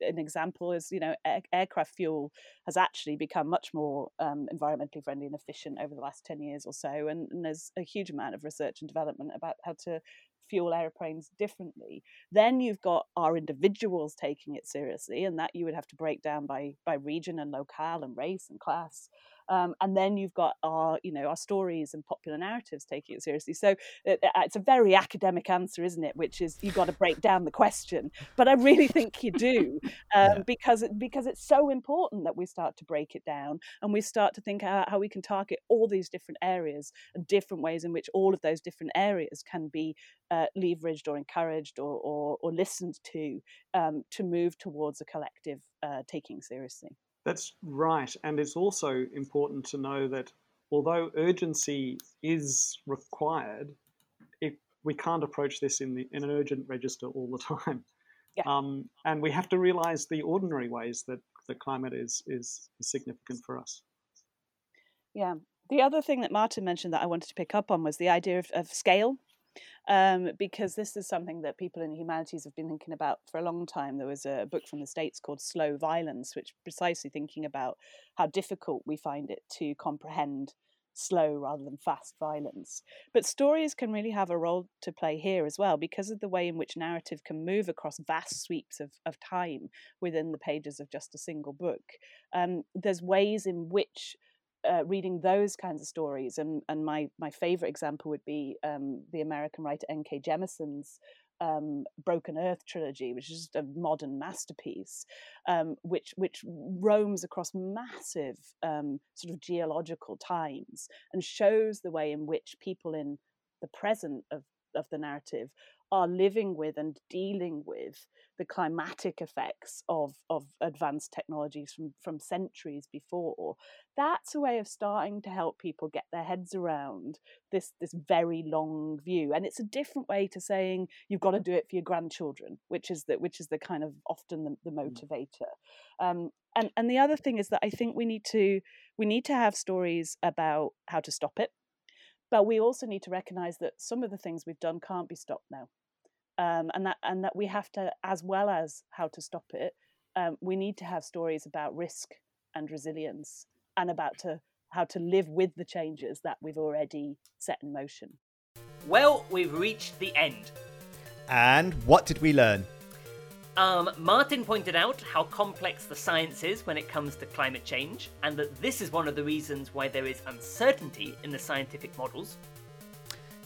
an example is you know air, aircraft fuel has actually become much more um, environmentally friendly and efficient over the last ten years or so, and, and there's a huge amount of research and development about how to fuel airplanes differently. Then you've got our individuals taking it seriously, and that you would have to break down by by region and locale and race and class. Um, and then you've got our, you know, our stories and popular narratives taking it seriously. So it, uh, uh, it's a very academic answer, isn't it? Which is you've got to break down the question. But I really think you do um, yeah. because it, because it's so important that we start to break it down and we start to think how, how we can target all these different areas and different ways in which all of those different areas can be uh, leveraged or encouraged or, or, or listened to um, to move towards a collective uh, taking seriously. That's right. And it's also important to know that although urgency is required, if we can't approach this in, the, in an urgent register all the time. Yeah. Um, and we have to realize the ordinary ways that the climate is, is significant for us. Yeah. The other thing that Martin mentioned that I wanted to pick up on was the idea of, of scale um, because this is something that people in the humanities have been thinking about for a long time. There was a book from the States called Slow Violence, which precisely thinking about how difficult we find it to comprehend slow rather than fast violence. But stories can really have a role to play here as well because of the way in which narrative can move across vast sweeps of, of time within the pages of just a single book. Um, there's ways in which uh, reading those kinds of stories, and and my my favorite example would be um, the American writer N.K. Jemisin's um, Broken Earth trilogy, which is just a modern masterpiece, um, which which roams across massive um, sort of geological times and shows the way in which people in the present of of the narrative are living with and dealing with the climatic effects of, of advanced technologies from, from centuries before, that's a way of starting to help people get their heads around this, this very long view. And it's a different way to saying you've got to do it for your grandchildren, which is the, which is the kind of often the, the mm. motivator. Um, and, and the other thing is that I think we need to we need to have stories about how to stop it but we also need to recognize that some of the things we've done can't be stopped now. Um, and that and that we have to, as well as how to stop it, um, we need to have stories about risk and resilience and about to, how to live with the changes that we've already set in motion. Well, we've reached the end. And what did we learn? Um, Martin pointed out how complex the science is when it comes to climate change, and that this is one of the reasons why there is uncertainty in the scientific models.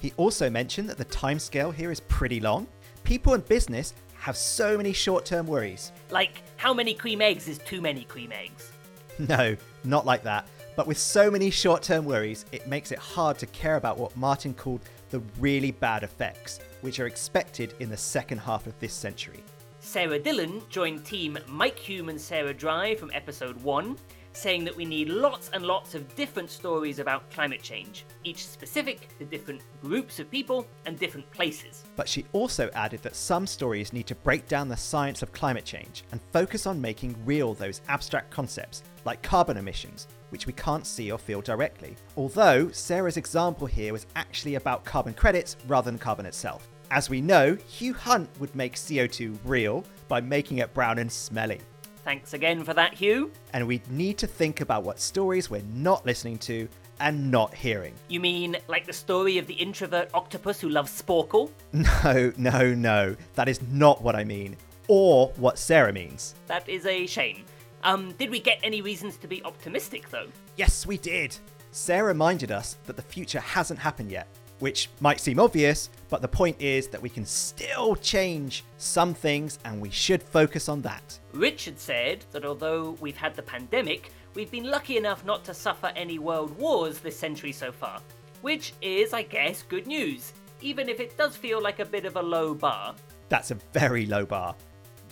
He also mentioned that the timescale here is pretty long. People in business have so many short term worries. Like, how many cream eggs is too many cream eggs? No, not like that. But with so many short term worries, it makes it hard to care about what Martin called the really bad effects, which are expected in the second half of this century. Sarah Dillon joined team Mike Hulme and Sarah Dry from episode 1, saying that we need lots and lots of different stories about climate change, each specific to different groups of people and different places. But she also added that some stories need to break down the science of climate change and focus on making real those abstract concepts, like carbon emissions, which we can't see or feel directly. Although Sarah's example here was actually about carbon credits rather than carbon itself. As we know, Hugh Hunt would make CO2 real by making it brown and smelly. Thanks again for that, Hugh. And we need to think about what stories we're not listening to and not hearing. You mean like the story of the introvert octopus who loves Sporcle? No, no, no. That is not what I mean, or what Sarah means. That is a shame. Um, did we get any reasons to be optimistic, though? Yes, we did. Sarah reminded us that the future hasn't happened yet, which might seem obvious, but the point is that we can still change some things and we should focus on that. Richard said that although we've had the pandemic, we've been lucky enough not to suffer any world wars this century so far. Which is, I guess, good news, even if it does feel like a bit of a low bar. That's a very low bar.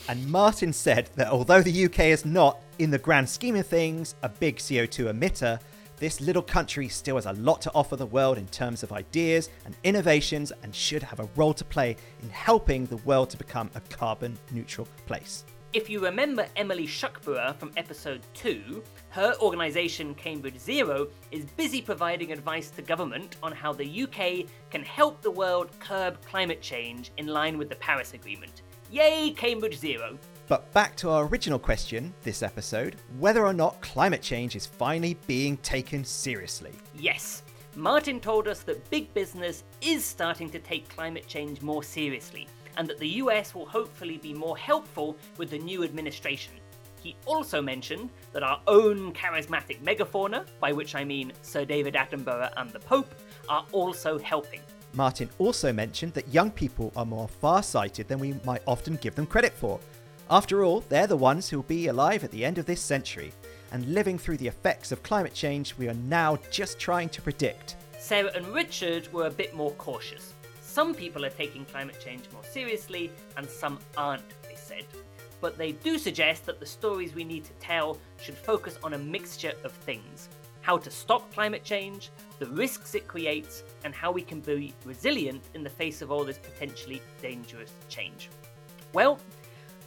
And Martin said that although the UK is not, in the grand scheme of things, a big CO2 emitter, this little country still has a lot to offer the world in terms of ideas and innovations and should have a role to play in helping the world to become a carbon neutral place. If you remember Emily Shuckburgh from episode 2, her organisation Cambridge Zero is busy providing advice to government on how the UK can help the world curb climate change in line with the Paris Agreement. Yay, Cambridge Zero! But back to our original question this episode whether or not climate change is finally being taken seriously. Yes, Martin told us that big business is starting to take climate change more seriously, and that the US will hopefully be more helpful with the new administration. He also mentioned that our own charismatic megafauna, by which I mean Sir David Attenborough and the Pope, are also helping. Martin also mentioned that young people are more far sighted than we might often give them credit for. After all, they're the ones who will be alive at the end of this century and living through the effects of climate change we are now just trying to predict. Sarah and Richard were a bit more cautious. Some people are taking climate change more seriously, and some aren't, they said. But they do suggest that the stories we need to tell should focus on a mixture of things how to stop climate change, the risks it creates, and how we can be resilient in the face of all this potentially dangerous change. Well,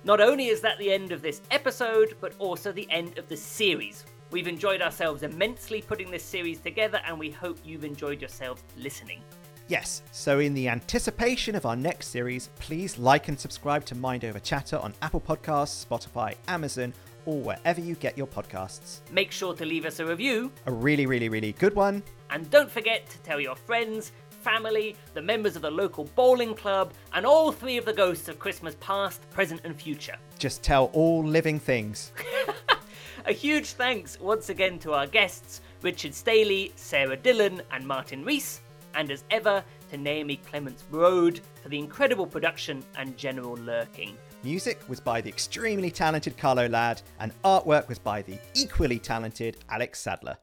not only is that the end of this episode, but also the end of the series. We've enjoyed ourselves immensely putting this series together, and we hope you've enjoyed yourselves listening. Yes, so in the anticipation of our next series, please like and subscribe to Mind Over Chatter on Apple Podcasts, Spotify, Amazon, or wherever you get your podcasts. Make sure to leave us a review, A really, really, really good one. and don't forget to tell your friends, family, the members of the local bowling club, and all three of the ghosts of Christmas past, present, and future. Just tell all living things. A huge thanks once again to our guests, Richard Staley, Sarah Dillon, and Martin Rees, and as ever to Naomi Clements Brod for the incredible production and general lurking. Music was by the extremely talented Carlo Ladd, and artwork was by the equally talented Alex Sadler.